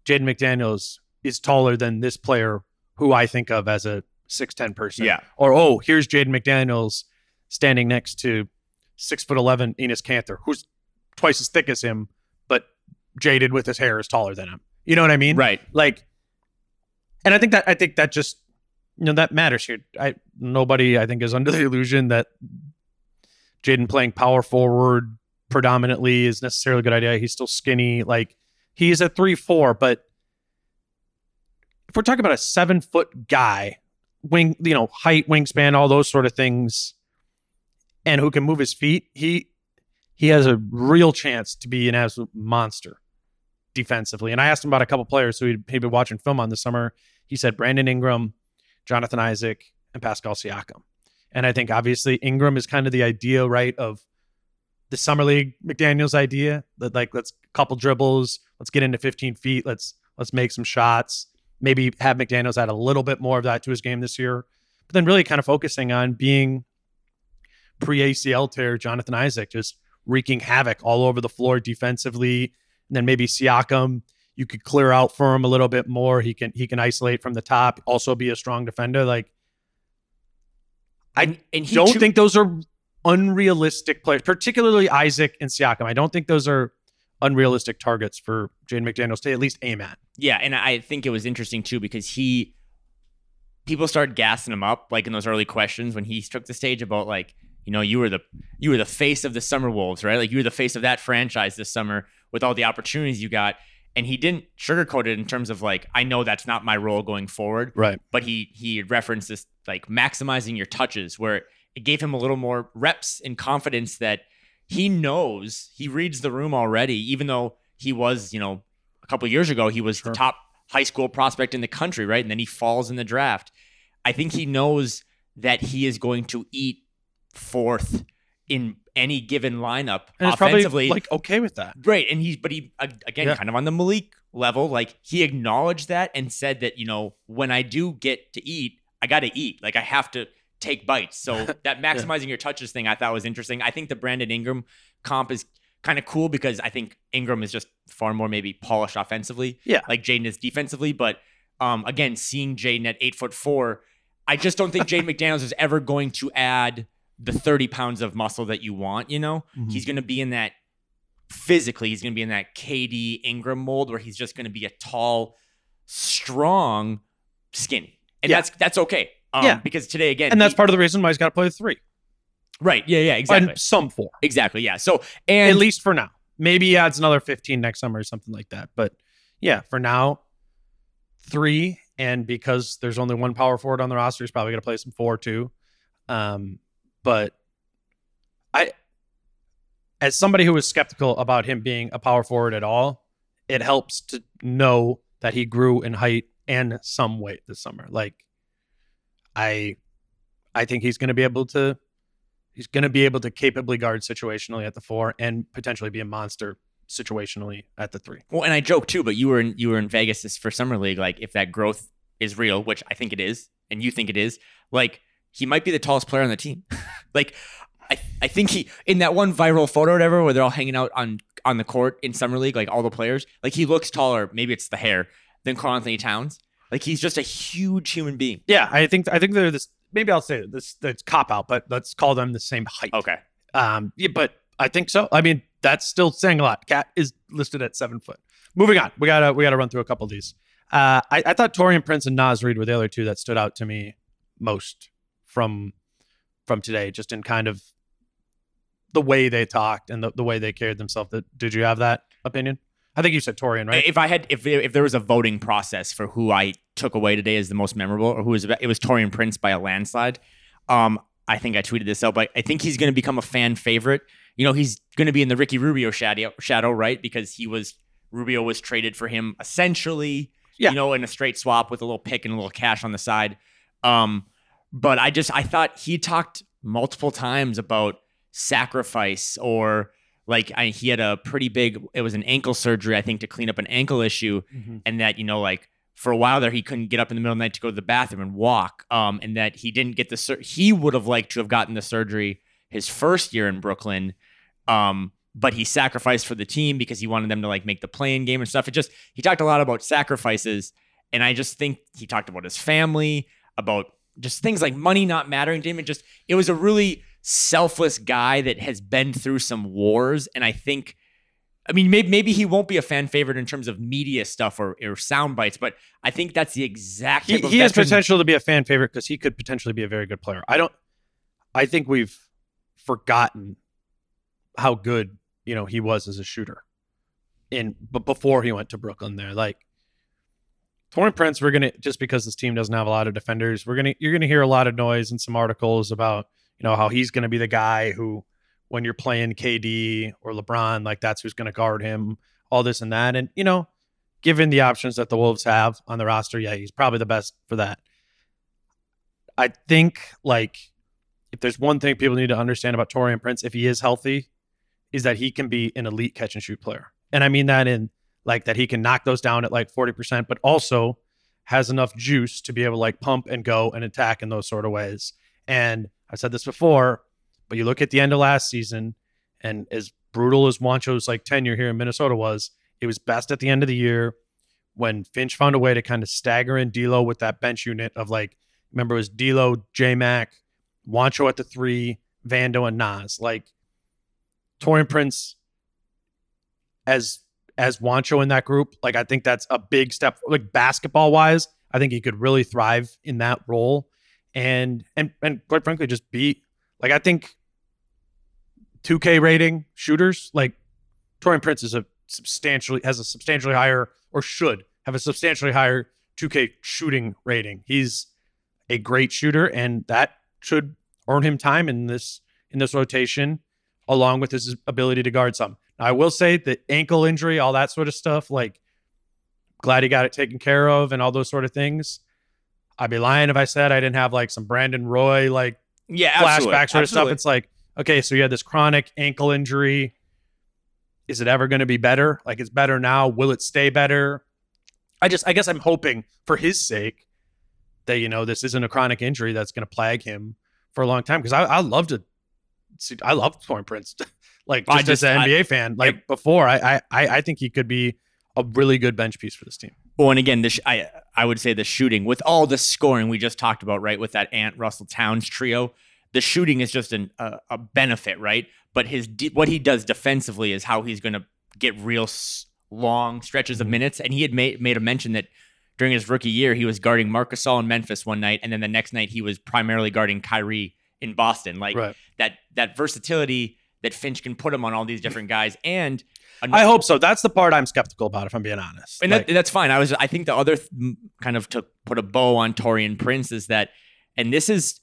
Jaden McDaniels is taller than this player who I think of as a six ten person. Yeah. Or oh, here's Jaden McDaniels standing next to six foot eleven Enes Kanter, who's twice as thick as him, but Jaden with his hair is taller than him. You know what I mean? Right. Like, and I think that I think that just you know that matters here. I nobody I think is under the illusion that Jaden playing power forward predominantly is necessarily a good idea. He's still skinny. Like he's a three four, but if we're talking about a seven foot guy, wing, you know, height, wingspan, all those sort of things, and who can move his feet, he he has a real chance to be an absolute monster defensively. And I asked him about a couple players who he'd, he'd been watching film on this summer. He said Brandon Ingram, Jonathan Isaac, and Pascal Siakam. And I think obviously Ingram is kind of the idea, right, of the summer league McDaniel's idea that like let's couple dribbles, let's get into 15 feet, let's let's make some shots. Maybe have McDaniel's add a little bit more of that to his game this year, but then really kind of focusing on being pre ACL tear Jonathan Isaac, just wreaking havoc all over the floor defensively. And then maybe Siakam, you could clear out for him a little bit more. He can he can isolate from the top, also be a strong defender. Like I And, don't too- think those are unrealistic players, particularly Isaac and Siakam. I don't think those are unrealistic targets for Jaden McDaniels to at least aim at. Yeah, and I think it was interesting too because he people started gassing him up like in those early questions when he took the stage about like you know you were the you were the face of the summer wolves right? Like you were the face of that franchise this summer with all the opportunities you got. And he didn't sugarcoat it in terms of like i know that's not my role going forward. Right. but he he referenced this like maximizing your touches where it gave him a little more reps and confidence that he knows he reads the room already even though he was you know a couple years ago he was Sure. the top high school prospect in the country right and then he falls in the draft i think he knows that he is going to eat fourth in any given lineup And offensively like okay with that. Right, and he's but he again Yeah. kind of on the Malik level, like he acknowledged that and said that you know when I do get to eat, I got to eat, like I have to take bites. So that maximizing your touches thing, I thought was interesting. I think the Brandon Ingram comp is kind of cool because I think Ingram is just far more maybe polished offensively, Yeah. like Jaden is defensively. But um, again, seeing Jaden at eight foot four, I just don't think Jaden McDaniels is ever going to add the 30 pounds of muscle that you want, you know? Mhm. He's going to be in that physically, he's going to be in that KD Ingram mold where he's just going to be a tall, strong, skinny. And Yeah. that's that's okay. Um, Yeah. because today again And that's he- part of the reason why he's got to play the three right. Yeah, yeah, exactly. and some four, exactly. Yeah. So and at least for now. Maybe he adds another 15 next summer or something like that. But yeah, for now, three. And because there's only one power forward on the roster, he's probably going to play some four too. Um, but I, as somebody who was skeptical about him being a power forward at all, it helps to know that he grew in height and some weight this summer. Like, I, I think he's going to be able to he's going to be able to capably guard situationally at the four and potentially be a monster situationally at the three. Well, and I joke too, but you were in you were in Vegas this for summer league. Like, if that growth is real, which I think it is, and you think it is, like he might be the tallest player on the team. like, I I think he in that one viral photo or whatever where they're all hanging out on on the court in summer league, like all the players, like he looks taller. Maybe it's the hair than Karl-Anthony Towns. Like he's just a huge human being. Yeah, I think I think they're this. Maybe I'll say this. That's cop out, but let's call them the same height. Okay. Um, yeah, but I think so. I mean, that's still saying a lot. KAT is listed at seven foot. Moving on, we gotta we gotta run through a couple of these. Uh, I, I thought Taurean Prince and Naz Reid were the other two that stood out to me most from from today, just in kind of the way they talked and the, the way they carried themselves. That did you have that opinion? I think you said Taurean, right? If I had, if if there was a voting process for who I took away today as the most memorable, or who was it was Taurean Prince by a landslide. Um, I think I tweeted this out, but I think he's going to become a fan favorite. You know, he's going to be in the Ricky Rubio shadow, shadow, right? Because he was Rubio was traded for him essentially, Yeah. you know, in a straight swap with a little pick and a little cash on the side. Um, but I just I thought he talked multiple times about sacrifice or like I, he had a pretty big it was an ankle surgery I think to clean up an ankle issue Mhm. and that you know like for a while there he couldn't get up in the middle of the night to go to the bathroom and walk um and that he didn't get the sur- he would have liked to have gotten the surgery his first year in Brooklyn um but he sacrificed for the team because he wanted them to like make the playing game and stuff it just he talked a lot about sacrifices and I just think he talked about his family about just things like money not mattering to him and just it was a really selfless guy that has been through some wars and I think I mean, maybe, maybe he won't be a fan favorite in terms of media stuff or, or sound bites, but I think that's the exact he, he has potential to be a fan favorite because he could potentially be a very good player. I don't. I think we've forgotten how good you know he was as a shooter, in but before he went to Brooklyn, there like Taurean Prince, we're gonna just because this team doesn't have a lot of defenders, we're gonna you're gonna hear a lot of noise and some articles about you know how he's gonna be the guy who when you're playing KD or LeBron, like that's who's gonna guard him, all this and that, and you know given the options that the Wolves have on the roster, yeah, he's probably the best for that. I think like if there's one thing people need to understand about Taurean Prince, if he is healthy, is that he can be an elite catch and shoot player. And I mean that in like that he can knock those down at like 40%, but also has enough juice to be able to like pump and go and attack in those sort of ways. And I've said this before, but you look at the end of last season, and as brutal as Juancho's like tenure here in Minnesota was, it was best at the end of the year when Finch found a way to kind of stagger in D'Lo with that bench unit of like, remember it was D'Lo, J Mac, Juancho at the three, Vando and Naz. Like Taurean Prince as as Juancho in that group. Like I think that's a big step. Like basketball wise, I think he could really thrive in that role, and and and quite frankly, just be like I think 2K rating shooters like Taurean Prince is a substantially has a substantially higher or should have a substantially higher 2K shooting rating. He's a great shooter, and that should earn him time in this in this rotation, along with his ability to guard some. Now, I will say the ankle injury, all that sort of stuff, like glad he got it taken care of and all those sort of things. I'd be lying if I said I didn't have like some Brandon Roy like Yeah, flashback sort of stuff. It's like, okay, so you had this chronic ankle injury. Is it ever going to be better? Like it's better now. Will it stay better? I just, I guess I'm hoping for his sake that, you know, this isn't a chronic injury that's going to plague him for a long time. Cause I, I love to see, I love Taurean Prince. like I just, as just- an I- NBA fan, like before, I, I, I I think he could be a really good bench piece for this team. Well, and again, this I I would say the shooting with all the scoring we just talked about, right? With that Ant Russell Towns trio, the shooting is just an, a, a benefit, right? But his de- what he does defensively is how he's going to get real s- long stretches of mm-hmm. minutes. And he had made made a mention that during his rookie year, he was guarding Marc Gasol in Memphis one night, and then the next night he was primarily guarding Kyrie in Boston. Like Right. that that versatility that Finch can put him on all these different guys, and I hope so. That's the part I'm skeptical about, if I'm being honest. and Like- that, that's fine. I was. I think the other th- kind of to put a bow on Taurean Prince is that, and this is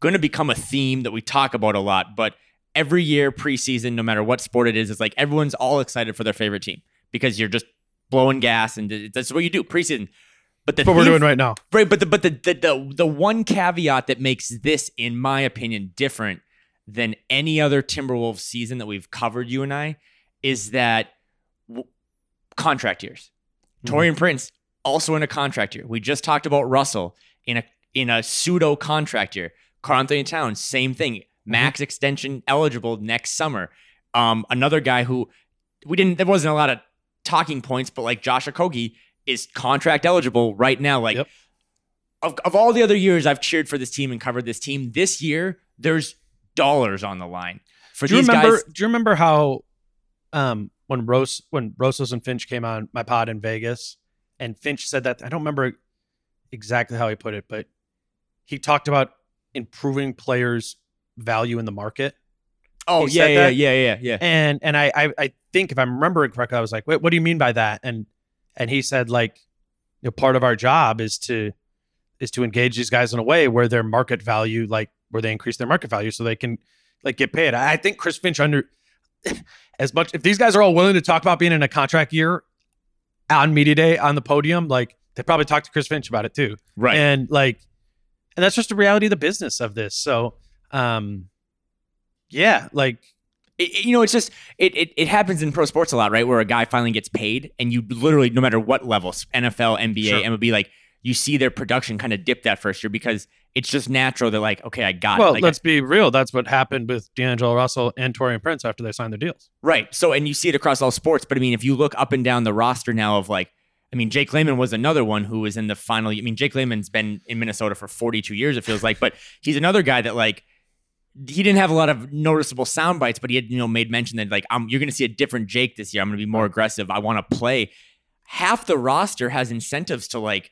going to become a theme that we talk about a lot. But every year preseason, no matter what sport it is, it's like everyone's all excited for their favorite team because you're just blowing gas and that's what you do preseason. But the what we're doing right now. Right, but the but the, the the the one caveat that makes this, in my opinion, different than any other Timberwolves season that we've covered, you and I, is that w- contract years. Mhm. Taurean Prince also in a contract year. We just talked about Russell in a in a pseudo contract year. Karl-Anthony Towns, same thing, max extension eligible next summer. Um, another guy who we didn't. There wasn't a lot of talking points, but like Josh Okogie is contract eligible right now. Like Yep. of, of all the other years I've cheered for this team and covered this team, this year there's dollars on the line for do you these remember? guys. Do you remember how, um, when Rose when Rosas and Finch came on my pod in Vegas, and Finch said that I don't remember exactly how he put it, but he talked about improving players' value in the market. Oh yeah, yeah, that? yeah, yeah, yeah. And and I, I I think if I'm remembering correctly, I was like, wait, what do you mean by that? And and he said like, you know, part of our job is to is to engage these guys in a way where their market value, like where they increase their market value, so they can like get paid. I think Chris Finch under as much if these guys are all willing to talk about being in a contract year on media day on the podium, like they probably talked to Chris Finch about it too Right. and like and that's just the reality of the business of this so um yeah like it, you know, it's just it, it it happens in pro sports a lot, right? Where a guy finally gets paid, and you literally, no matter what levels, NFL, NBA, Sure. MLB, like you see their production kind of dip that first year because it's just natural. They're like, okay, I got well it. Like, let's be real that's what happened with D'Angelo Russell and Taurean Prince after they signed their deals right. So, and you see it across all sports. But I mean, if you look up and down the roster now of like, I mean, Jake Layman was another one who was in the final. I mean, Jake Layman's been in Minnesota for 42 years, it feels like, but he's another guy that like he didn't have a lot of noticeable sound bites, but he had, you know, made mention that like, I'm, you're going to see a different Jake this year. I'm going to be more aggressive. I want to play. Half the roster has incentives to like,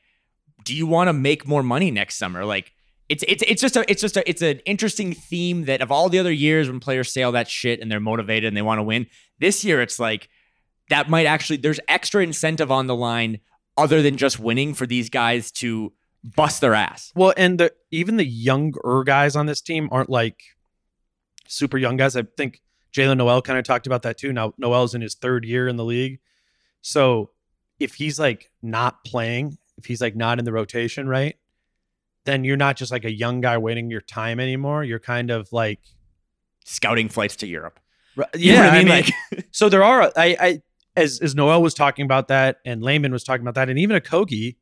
do you want to make more money next summer? Like, it's it's it's just a it's just a it's an interesting theme that of all the other years when players say all that shit and they're motivated and they want to win, this year it's like that might actually there's extra incentive on the line other than just winning for these guys to bust their ass. well and the even the younger guys on this team aren't like super young guys I think Jaylen Nowell kind of talked about that too now Nowell's in his third year in the league so if he's like not playing if he's like not in the rotation right then you're not just like a young guy waiting your time anymore you're kind of like Scouting flights to Europe. Right, You Yeah, what I mean, Like so there are. I, I as as Nowell was talking about that, and Layman was talking about that, and even Okogie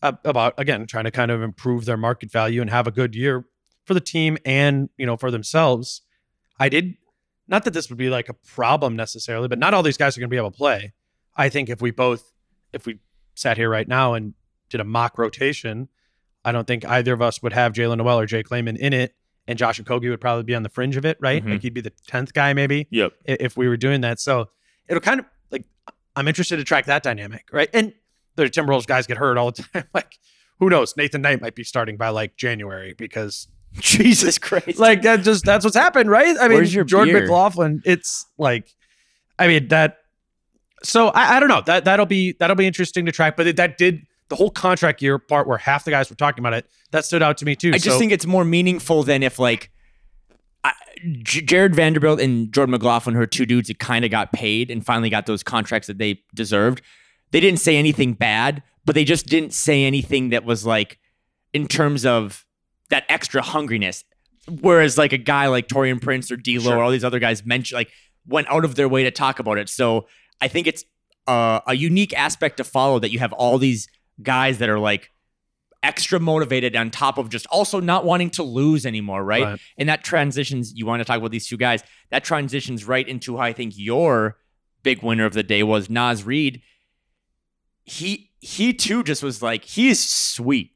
uh, about again trying to kind of improve their market value and have a good year for the team and you know for themselves. I did not that this would be like a problem necessarily, but not all these guys are going to be able to play. I think if we both if we sat here right now and did a mock rotation, I don't think either of us would have Jaylen Nowell or Jake Layman in it, and Josh Okogie would probably be on the fringe of it, right? Mhm. Like he'd be the tenth guy maybe Yep. if we were doing that. So it'll kind of like I'm interested to track that dynamic, right? And the Timberwolves guys get hurt all the time. like, who knows? Nathan Knight might be starting by like January because Jesus Christ. like that just that's what's happened, right? I mean, Where's your Jordan beer? McLaughlin. It's like, I mean that. So I, I don't know that that'll be that'll be interesting to track. But it, that did the whole contract year part where half the guys were talking about it. That stood out to me too. I just So- think it's more meaningful than if like I, J- Jared Vanderbilt and Jordan McLaughlin, who are two dudes that kind of got paid and finally got those contracts that they deserved. They didn't say anything bad, but they just didn't say anything that was like in terms of that extra hungriness. Whereas like a guy like Taurean Prince or D'Lo Sure. or all these other guys mentioned like went out of their way to talk about it. So I think it's uh, a unique aspect to follow that you have all these guys that are like extra motivated on top of just also not wanting to lose anymore, right? Right. And that transitions, you want to talk about these two guys, that transitions right into how I think your big winner of the day was Naz Reid. He he too just was like, he is sweet.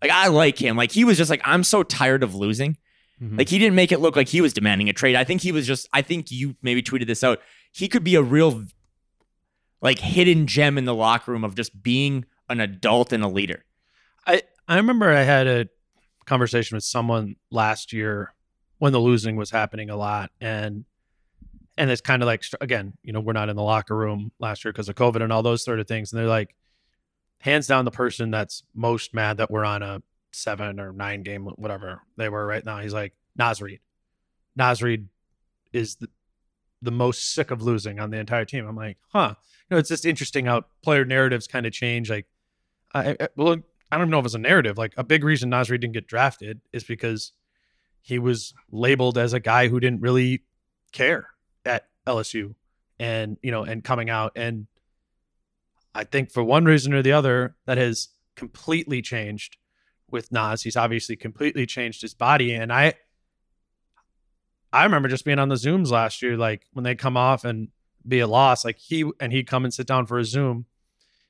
Like I like him. Like he was just like, I'm so tired of losing. Mhm. Like he didn't make it look like he was demanding a trade. I think he was just I think you maybe tweeted this out. He could be a real like hidden gem in the locker room of just being an adult and a leader. I I remember I had a conversation with someone last year when the losing was happening a lot, and and it's kind of like again, you know, we're not in the locker room last year because of COVID and all those sort of things, and they're like, hands down, the person that's most mad that we're on a seven or nine game, whatever they were right now. He's like Naz Reid. Naz is the the most sick of losing on the entire team. I'm like, huh. You know, it's just interesting how player narratives kind of change. Like, I, I well, I don't know if it's a narrative. Like a big reason Naz Reid didn't get drafted is because he was labeled as a guy who didn't really care at LSU and you know and coming out and I think for one reason or the other that has completely changed with Naz. He's obviously completely changed his body and I I remember just being on the Zooms last year like when they come off and be a loss like he and he'd come and sit down for a Zoom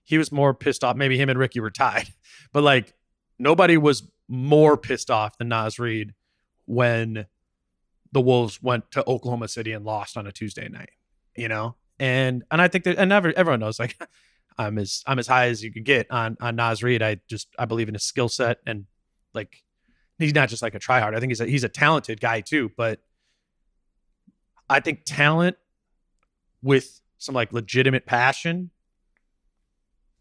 he was more pissed off. Maybe him and Ricky were tied, but like nobody was more pissed off than Naz Reid when the Wolves went to Oklahoma City and lost on a Tuesday night. You know, and and I think that and every, everyone knows like I'm as I'm as high as you could get on on Naz Reid. I just I believe in his skill set and like he's not just like a tryhard. I think he's a, he's a talented guy too, but I think talent with some like legitimate passion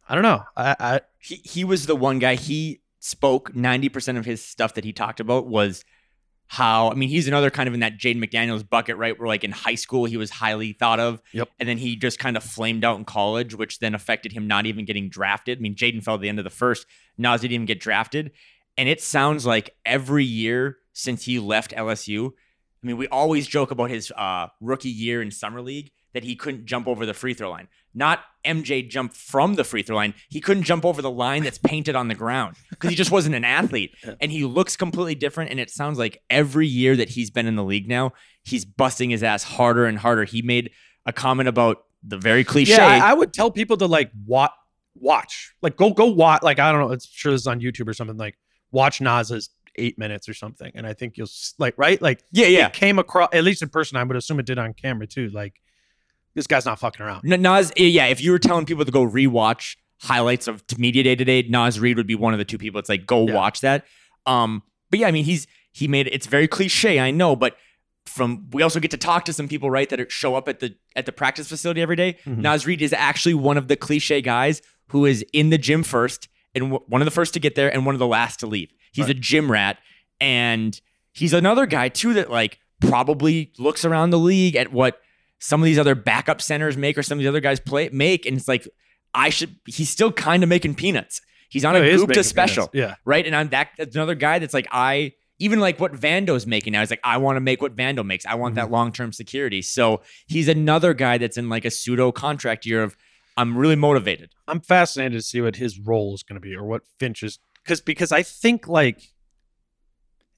I don't know. I, I he he was the one guy he spoke 90% of his stuff that he talked about was how I mean he's another kind of in that Jaden McDaniels bucket right? Where like in high school he was highly thought of. Yep. and then he just kind of flamed out in college which then affected him not even getting drafted. I mean Jaden fell at the end of the first. Naz didn't even get drafted. And it sounds like every year since he left LSU I mean we always joke about his uh, rookie year in summer league that he couldn't jump over the free throw line not MJ jump from the free throw line. He couldn't jump over the line that's painted on the ground because he just wasn't an athlete. And he looks completely different. And it sounds like every year that he's been in the league now, he's busting his ass harder and harder. He made a comment about the very cliche. Yeah, I, I would tell people to like watch, watch, like go go watch. Like I don't know, it's sure this is on YouTube or something. Like watch Naz's eight minutes or something, and I think you'll like right, like yeah, yeah. it came across at least in person. I would assume it did on camera too. Like this guy's not fucking around. N- Naz, eh, yeah. If you were telling people to go rewatch highlights of media day to day, Naz Reid would be one of the two people. It's like go Yeah. watch that. Um, but yeah, I mean, he's he made it's very cliche, I know, but from we also get to talk to some people, right, that are- show up at the at the practice facility every day. Mhm. Naz Reid is actually one of the cliche guys who is in the gym first and w- one of the first to get there and one of the last to leave. He's a gym rat, and he's another guy too that like probably looks around the league at what some of these other backup centers make or some of these other guys play make, and it's like I should. He's still kind of making peanuts. He's on he a Gupta special, peanuts. Yeah. right? And I'm that that's another guy that's like I even like what Vando's making now. He's like I want to make what Vando makes. I want Mm-hmm. that long term security. So he's another guy that's in like a pseudo contract year of I'm really motivated. I'm fascinated to see what his role is going to be or what Finch is because because I think like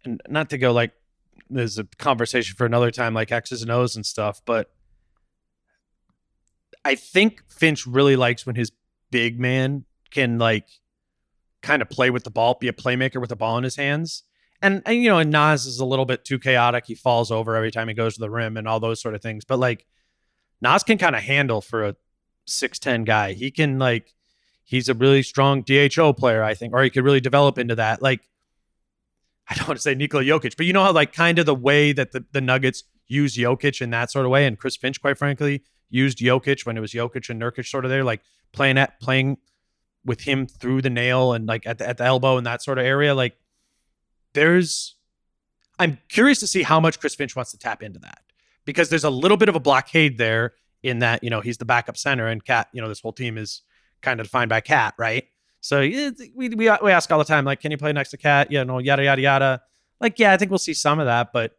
and not to go like there's a conversation for another time like X's and O's and stuff, but I think Finch really likes when his big man can like kind of play with the ball, be a playmaker with the ball in his hands. And, and you know, and Naz is a little bit too chaotic. He falls over every time he goes to the rim and all those sort of things. But like Naz can kind of handle for a 6'10 guy. He can like he's a really strong DHO player, I think, or he could really develop into that. Like I don't want to say Nikola Jokic, but you know how like kind of the way that the, the Nuggets use Jokic in that sort of way, and Chris Finch, quite frankly, used Jokic when it was Jokic and Nurkic sort of there, like playing at playing with him through the nail and like at the, at the elbow and that sort of area. Like there's, I'm curious to see how much Chris Finch wants to tap into that because there's a little bit of a blockade there in that you know he's the backup center and KAT, you know, this whole team is kind of defined by KAT, right? So we, we we ask all the time, like, can you play next to KAT? you know yada yada yada. Like, yeah, I think we'll see some of that, but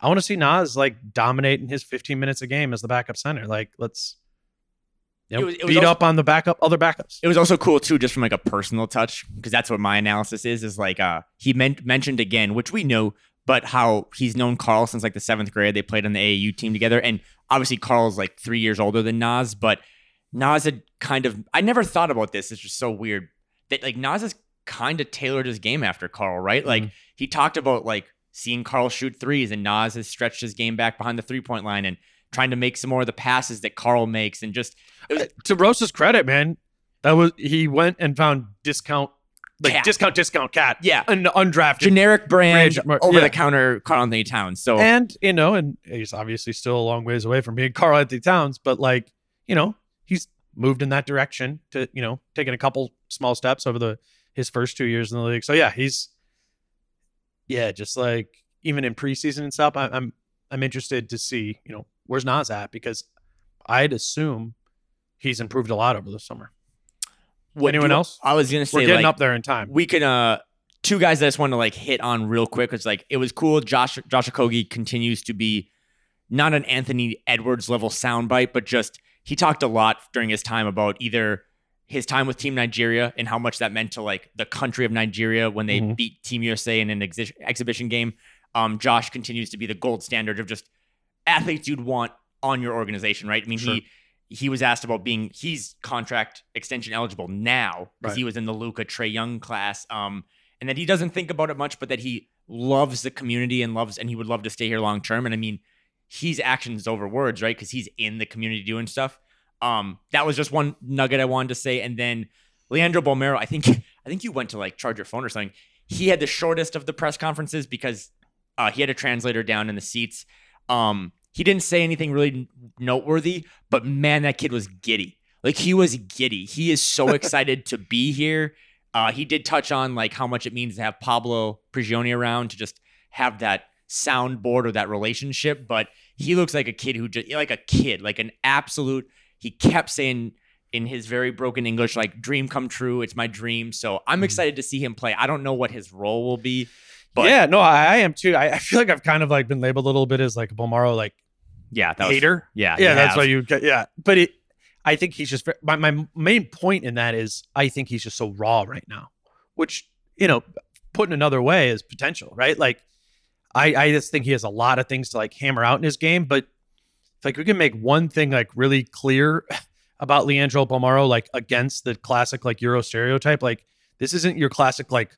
I want to see Naz like dominating his 15 minutes a game as the backup center. Like, let's you know, it was, it was beat also, up on the backup other backups. It was also cool too, just from like a personal touch, because that's what my analysis is. Is like uh he meant mentioned again, which we know, but how he's known Karl since like the seventh grade. They played on the AAU team together, and obviously Karl's like three years older than Naz, but Naz had kind of I never thought about this. It's just so weird that like Naz has kind of tailored his game after Karl, right? Mm-hmm. Like he talked about like seeing Karl shoot threes, and Naz has stretched his game back behind the three point line and trying to make some more of the passes that Karl makes, and just was, uh, to Rosa's credit, man, that was he went and found discount like cat. discount discount cat. Yeah. An undrafted generic brand over the counter Karl-Anthony Towns. So And you know, and he's obviously still a long ways away from being Karl-Anthony Towns, but like, you know, he's moved in that direction to, you know, taking a couple small steps over the his first two years in the league. So yeah, he's yeah, just like even in preseason and stuff, I, I'm I'm interested to see, you know, where's Naz at because I'd assume he's improved a lot over the summer. What, Anyone else? I was gonna say we're getting like, up there in time. We can uh two guys that I just want to like hit on real quick. It's like it was cool. Josh Josh Okogie continues to be not an Anthony Edwards level soundbite, but just he talked a lot during his time about either his time with Team Nigeria and how much that meant to like the country of Nigeria when they mm-hmm. beat Team USA in an ex- exhibition game. Um, Josh continues to be the gold standard of just athletes you'd want on your organization, right? I mean, sure. he he was asked about being he's contract extension eligible now because right. he was in the Luka Trae Young class. Um, and that he doesn't think about it much, but that he loves the community and loves and he would love to stay here long term. And I mean, he's actions over words, right? Because he's in the community doing stuff. Um, that was just one nugget I wanted to say. And then Leandro Bolmaro, I think I think you went to like charge your phone or something. He had the shortest of the press conferences because uh, he had a translator down in the seats. Um, he didn't say anything really noteworthy, but man, that kid was giddy. Like he was giddy. He is so excited to be here. Uh, he did touch on like how much it means to have Pablo Prigioni around to just have that soundboard or that relationship. But he looks like a kid who just like a kid, like an absolute. He kept saying in his very broken English, like "dream come true." It's my dream. So I'm mm-hmm. excited to see him play. I don't know what his role will be. But yeah, no, I, I am too. I, I, feel like I've kind of like been labeled a little bit as like Bolmaro, like yeah, that hater. Was, yeah, yeah, that's have. why you. Yeah, but it. I think he's just my my main point in that is I think he's just so raw right now, which you know, put in another way is potential, right? Like, I I just think he has a lot of things to like hammer out in his game, but like we can make one thing like really clear about Leandro Bolmaro, like against the classic like Euro stereotype, like this isn't your classic like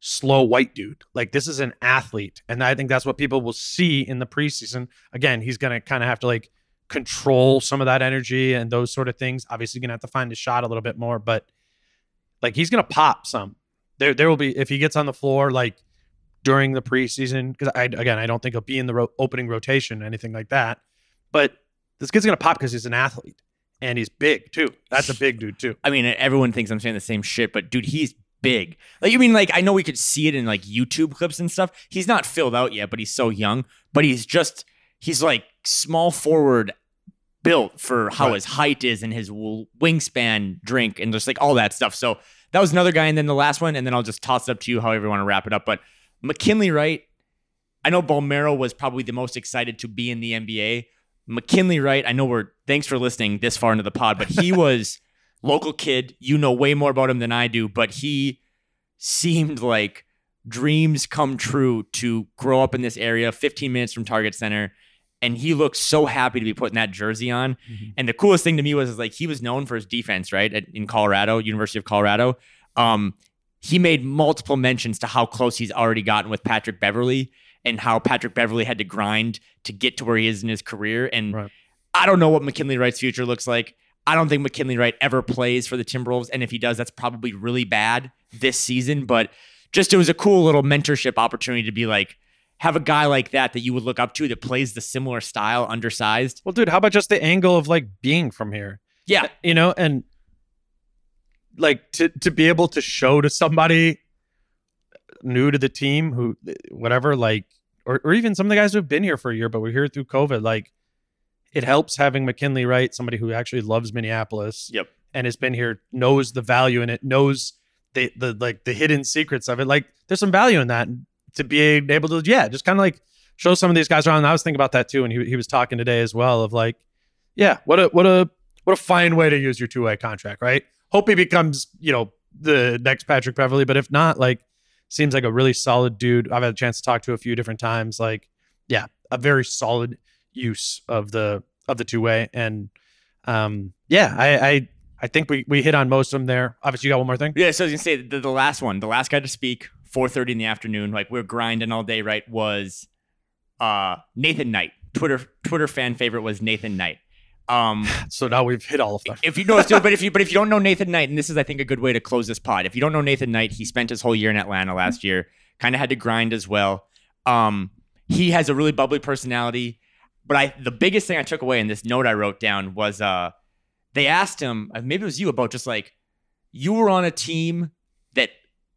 slow white dude. Like this is an athlete. And I think that's what people will see in the preseason. Again, he's to kind of have to like control some of that energy and those sort of things. Obviously to have to find his shot a little bit more, but like he's to pop some. There there will be if he gets on the floor like during the preseason because I again, I don't think he'll be in the ro- opening rotation anything like that. But this kid's going to pop because he's an athlete and he's big too. That's a big dude too. I mean, everyone thinks I'm saying the same shit, but dude, he's big. Like you mean like I know we could see it in like YouTube clips and stuff. He's not filled out yet, but he's so young. But he's just he's like small forward built for how right. his height is and his wingspan drink and just like all that stuff. So that was another guy. And then the last one, and then I'll just toss it up to you however you want to wrap it up. But McKinley Wright, I know Bolmaro was probably the most excited to be in the NBA. McKinley Wright, I know we're thanks for listening this far into the pod, but he was local kid. You know way more about him than I do, but he seemed like dreams come true to grow up in this area, 15 minutes from Target Center. And he looked so happy to be putting that jersey on. Mm-hmm. And the coolest thing to me was, is like he was known for his defense, right? At, in Colorado, University of Colorado. Um, he made multiple mentions to how close he's already gotten with Patrick Beverley and how Patrick Beverley had to grind to get to where he is in his career. And right. I don't know what McKinley Wright's future looks like. I don't think McKinley Wright ever plays for the Timberwolves, and if he does, that's probably really bad this season. But just it was a cool little mentorship opportunity to be like have a guy like that that you would look up to that plays the similar style, undersized. Well, dude, how about just the angle of like being from here? Yeah, You know, and like to to be able to show to somebody new to the team who whatever like or, or even some of the guys who have been here for a year but we're here through covid like it helps having mckinley Wright somebody who actually loves minneapolis Yep. and has been here knows the value in it knows the the like the hidden secrets of it. Like there's some value in that to be able to yeah just kind of like show some of these guys around. And i was thinking about that too and he, he was talking today as well of like yeah what a what a what a fine way to use your two-way contract right? Hope he becomes you know the next patrick beverley but if not like seems like a really solid dude i've had a chance to talk to a few different times like yeah a very solid use of the of the two-way and um yeah i i i think we we hit on most of them there obviously you got one more thing yeah. So I was gonna say the, the last one, the last guy to speak, 4:30 in the afternoon, like we're grinding all day, right? Was uh Nathan Knight. Twitter Twitter fan favorite was Nathan Knight. Um, so now we've hit all of them if you know, still, but if you but if you don't know Nathan Knight, and this is I think a good way to close this pod. If you don't know Nathan Knight, he spent his whole year in Atlanta last year. Kind of had to grind as well. Um, he has a really bubbly personality. But I the biggest thing I took away in this note I wrote down was uh they asked him uh, maybe it was you about just like you were on a team that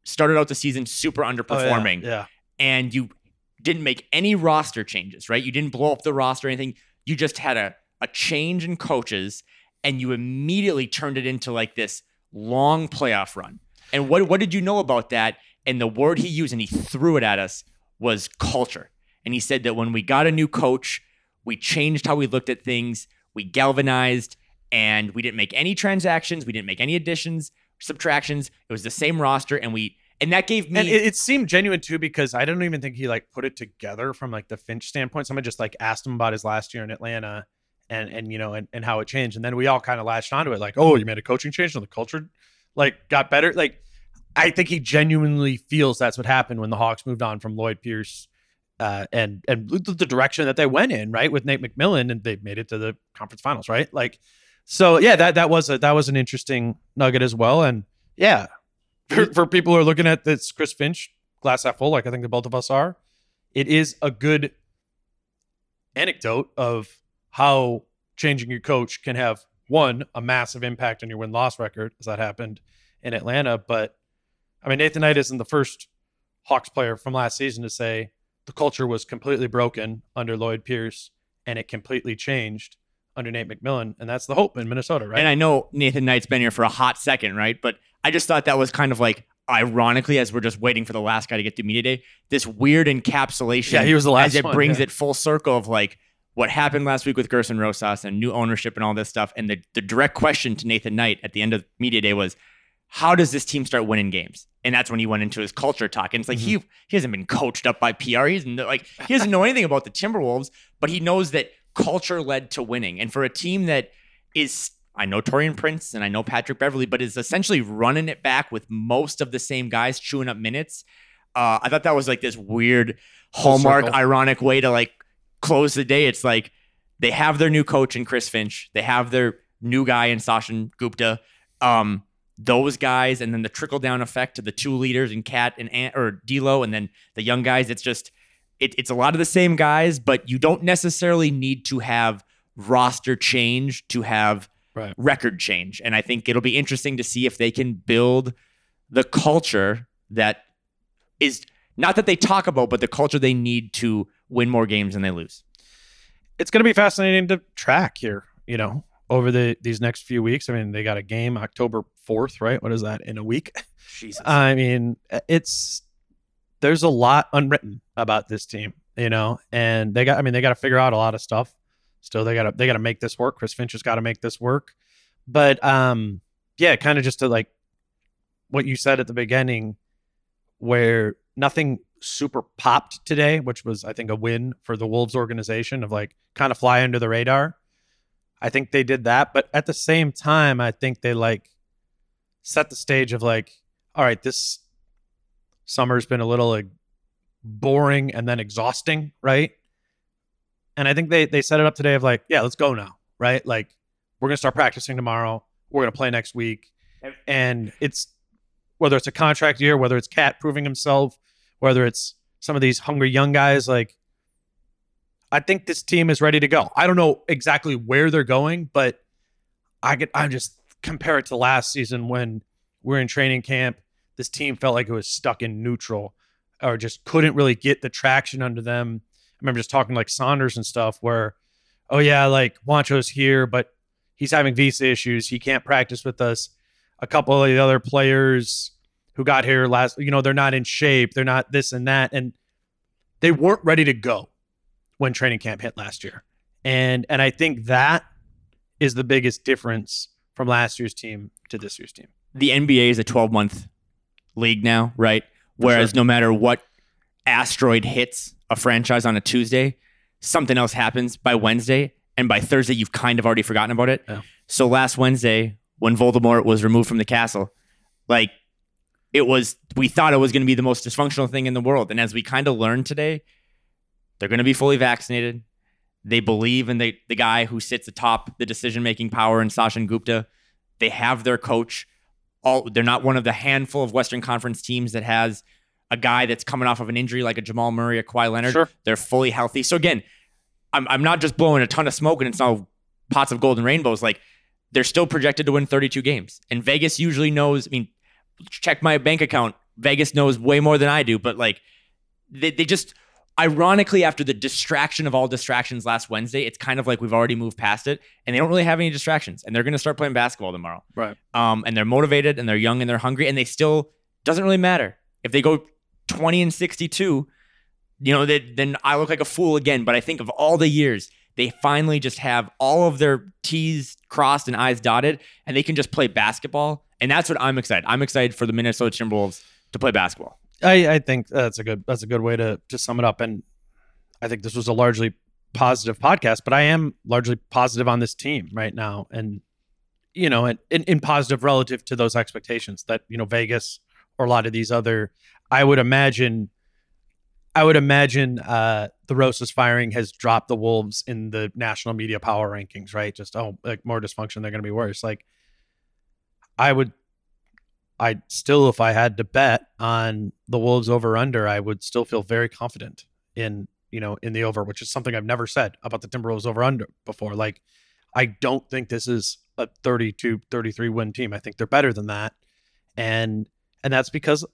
started out the season super Oh, yeah, underperforming yeah and you didn't make any roster changes, right? You didn't blow up the roster or anything. You just had a, a change in coaches and you immediately turned it into like this long playoff run. And what what did you know about that? And the word he used and he threw it at us was culture. And he said that when we got a new coach, we changed how we looked at things, we galvanized, and we didn't make any transactions, we didn't make any additions, subtractions. It was the same roster, and we and that gave me and it, it seemed genuine too because I don't even think he like put it together from like the Finch standpoint. Someone just like asked him about his last year in Atlanta and and you know and, and how it changed. And then we all kind of latched onto it like, oh, you made a coaching change and the culture like got better. Like I think he genuinely feels that's what happened when the Hawks moved on from Lloyd Pierce uh, and and the direction that they went in, right, with Nate McMillan, and they made it to the conference finals, right? Like, so yeah, that that was a that was an interesting nugget as well, and yeah, for, for people who are looking at this Chris Finch glass half full, like I think the both of us are, it is a good anecdote of how changing your coach can have one a massive impact on your win loss record, as that happened in Atlanta. But I mean, Nathan Knight isn't the first Hawks player from last season to say the culture was completely broken under Lloyd Pierce and it completely changed under Nate McMillan, and that's the hope in Minnesota, right? And I know Nathan Knight's been here for a hot second, right? But I just thought that was kind of like, ironically, as we're just waiting for the last guy to get to media day, this weird encapsulation. Yeah, he was the last As it one, brings yeah. it full circle of like what happened last week with Gersson Rosas and new ownership and all this stuff. And the, the direct question to Nathan Knight at the end of media day was, how does this team start winning games? And that's when he went into his culture talk. And it's like he he hasn't been coached up by PR. He's like he doesn't know anything about the Timberwolves, but he knows that culture led to winning. And for a team that is I know Taurean Prince and I know Patrick Beverley, but is essentially running it back with most of the same guys chewing up minutes. Uh, I thought that was like this weird hallmark, ironic way to like close the day. It's like they have their new coach in Chris Finch. They have their new guy in Sachin Gupta. Um, those guys, and then the trickle down effect to the two leaders and KAT and Ant, or D'Lo, and then the young guys. It's just it, it's a lot of the same guys, but you don't necessarily need to have roster change to have Right. record change. And I think it'll be interesting to see if they can build the culture that is not that they talk about, but the culture they need to win more games than they lose. it's going to be fascinating to track here, you know, over the these next few weeks. I mean, they got a game October 4th, right? What is that in a week? Jesus. I mean, it's there's a lot unwritten about this team, you know, and they got I mean, they got to figure out a lot of stuff. Still they got to they got to make this work. Chris Finch has got to make this work. But um yeah, kind of just to like what you said at the beginning where nothing super popped today, which was I think a win for the Wolves organization of like kind of fly under the radar. I think they did that, but at the same time, I think they like set the stage of like, all right, this summer's been a little like boring and then exhausting, right? And I think they they set it up today of like, yeah, let's go now, right? Like we're going to start practicing tomorrow. We're going to play next week. And it's whether it's a contract year, whether it's KAT proving himself, whether it's some of these hungry young guys, like I think this team is ready to go. I don't know exactly where they're going, but I get I just compare it to last season when we're in training camp. This team felt like it was stuck in neutral or just couldn't really get the traction under them. I remember just talking like Saunders and stuff where, oh yeah, like Juancho's here, but he's having visa issues. He can't practice with us. A couple of the other players who got here last, you know, they're not in shape. They're not this and that. And they weren't ready to go when training camp hit last year. And and I think that is the biggest difference from last year's team to this year's team. The NBA is a 12 month league now, right? Whereas sure. no matter what asteroid hits a franchise on a Tuesday, something else happens by Wednesday. And by Thursday, you've kind of already forgotten about it. Yeah. So last Wednesday, when Voldemort was removed from the castle, like it was, we thought it was going to be the most dysfunctional thing in the world. And as we kind of learned today, they're going to be fully vaccinated. They believe in the, the guy who sits atop the decision making power in Sachin Gupta. They have their coach. All they're not one of the handful of Western Conference teams that has a guy that's coming off of an injury like a Jamal Murray or Kawhi Leonard. Sure. They're fully healthy. So again, I'm I'm not just blowing a ton of smoke and it's all pots of gold and rainbows. Like they're still projected to win 32 games. And Vegas usually knows. I mean, check my bank account. Vegas knows way more than I do, but like they, they just ironically after the distraction of all distractions last Wednesday, it's kind of like we've already moved past it and they don't really have any distractions and they're going to start playing basketball tomorrow. Right. Um and they're motivated and they're young and they're hungry and they still doesn't really matter. If they go 20 and 62, you know, they, then I look like a fool again, but I think of all the years they finally just have all of their T's crossed and I's dotted, and they can just play basketball. And that's what I'm excited. I'm excited for the Minnesota Timberwolves to play basketball. I, I think that's a good that's a good way to to sum it up. And I think this was a largely positive podcast, but I am largely positive on this team right now, and you know, and in, in positive relative to those expectations that you know Vegas or a lot of these other. I would imagine, I would imagine uh, the Rosas firing has dropped the Wolves in the national media power rankings, right? Just oh, like more dysfunction, they're going to be worse. Like I would I still, if I had to bet on the Wolves over under, I would still feel very confident in you know in the over, which is something I've never said about the Timberwolves over under before. Like I don't think this is a 32 33 win team. I think they're better than that. And and that's because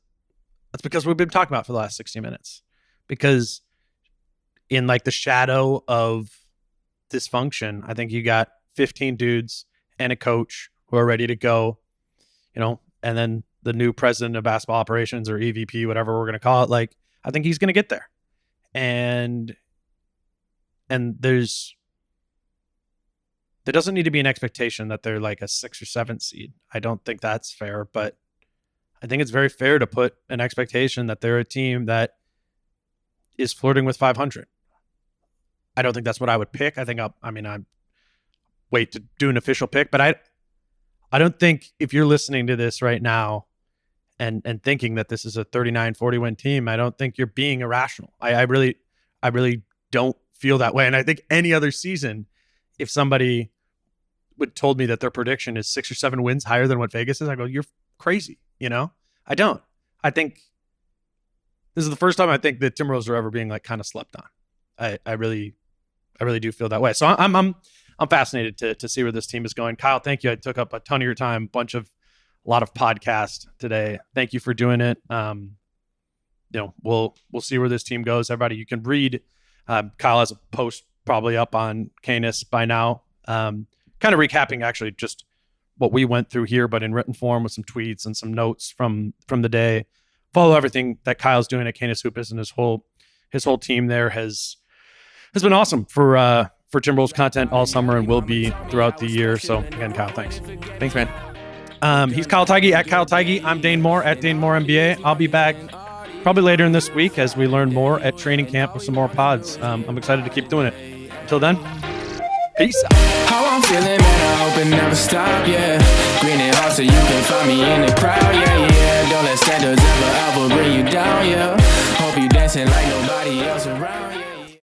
that's because we've been talking about for the last 60 minutes. Because in like the shadow of dysfunction, I think you got 15 dudes and a coach who are ready to go, you know, and then the new president of basketball operations or EVP, whatever we're going to call it, like I think he's going to get there. And and there's there doesn't need to be an expectation that they're like a 6 or 7 seed. I don't think that's fair, but I think it's very fair to put an expectation that they're a team that is flirting with 500. I don't think that's what I would pick. I think I'll, I mean, I'm wait to do an official pick, but I, I don't think if you're listening to this right now and, and thinking that this is a 39, 40 win team, I don't think you're being irrational. I, I really, I really don't feel that way. And I think any other season, if somebody would told me that their prediction is six or seven wins higher than what Vegas is, I go, you're crazy. You know, I don't. I think this is the first time I think the Timberwolves are ever being like kind of slept on. I, I really, I really do feel that way. So I'm, I'm, I'm fascinated to to see where this team is going. Kyle, thank you. I took up a ton of your time, bunch of, a lot of podcast today. Thank you for doing it. Um, you know, we'll we'll see where this team goes. Everybody, you can read. Um, Kyle has a post probably up on Canis by now. Um, kind of recapping actually just what we went through here, but in written form with some tweets and some notes from from the day. Follow everything that Kyle's doing at Canis Hoopus and his whole his whole team there has has been awesome for uh for Timberwolves content all summer and will be throughout the year. So again, Kyle, thanks. Thanks, man. Um, he's Kyle Theige at Kyle Theige. I'm Dane Moore at Dane Moore NBA. I'll be back probably later in this week as we learn more at training camp with some more pods. Um, I'm excited to keep doing it. Until then, peace. How I'm feeling, man, I hope it never stop, yeah. Green and hot so you can find me in the crowd, yeah, yeah. Don't let standards ever, ever bring you down, yeah. Hope you dancing like nobody else around, yeah.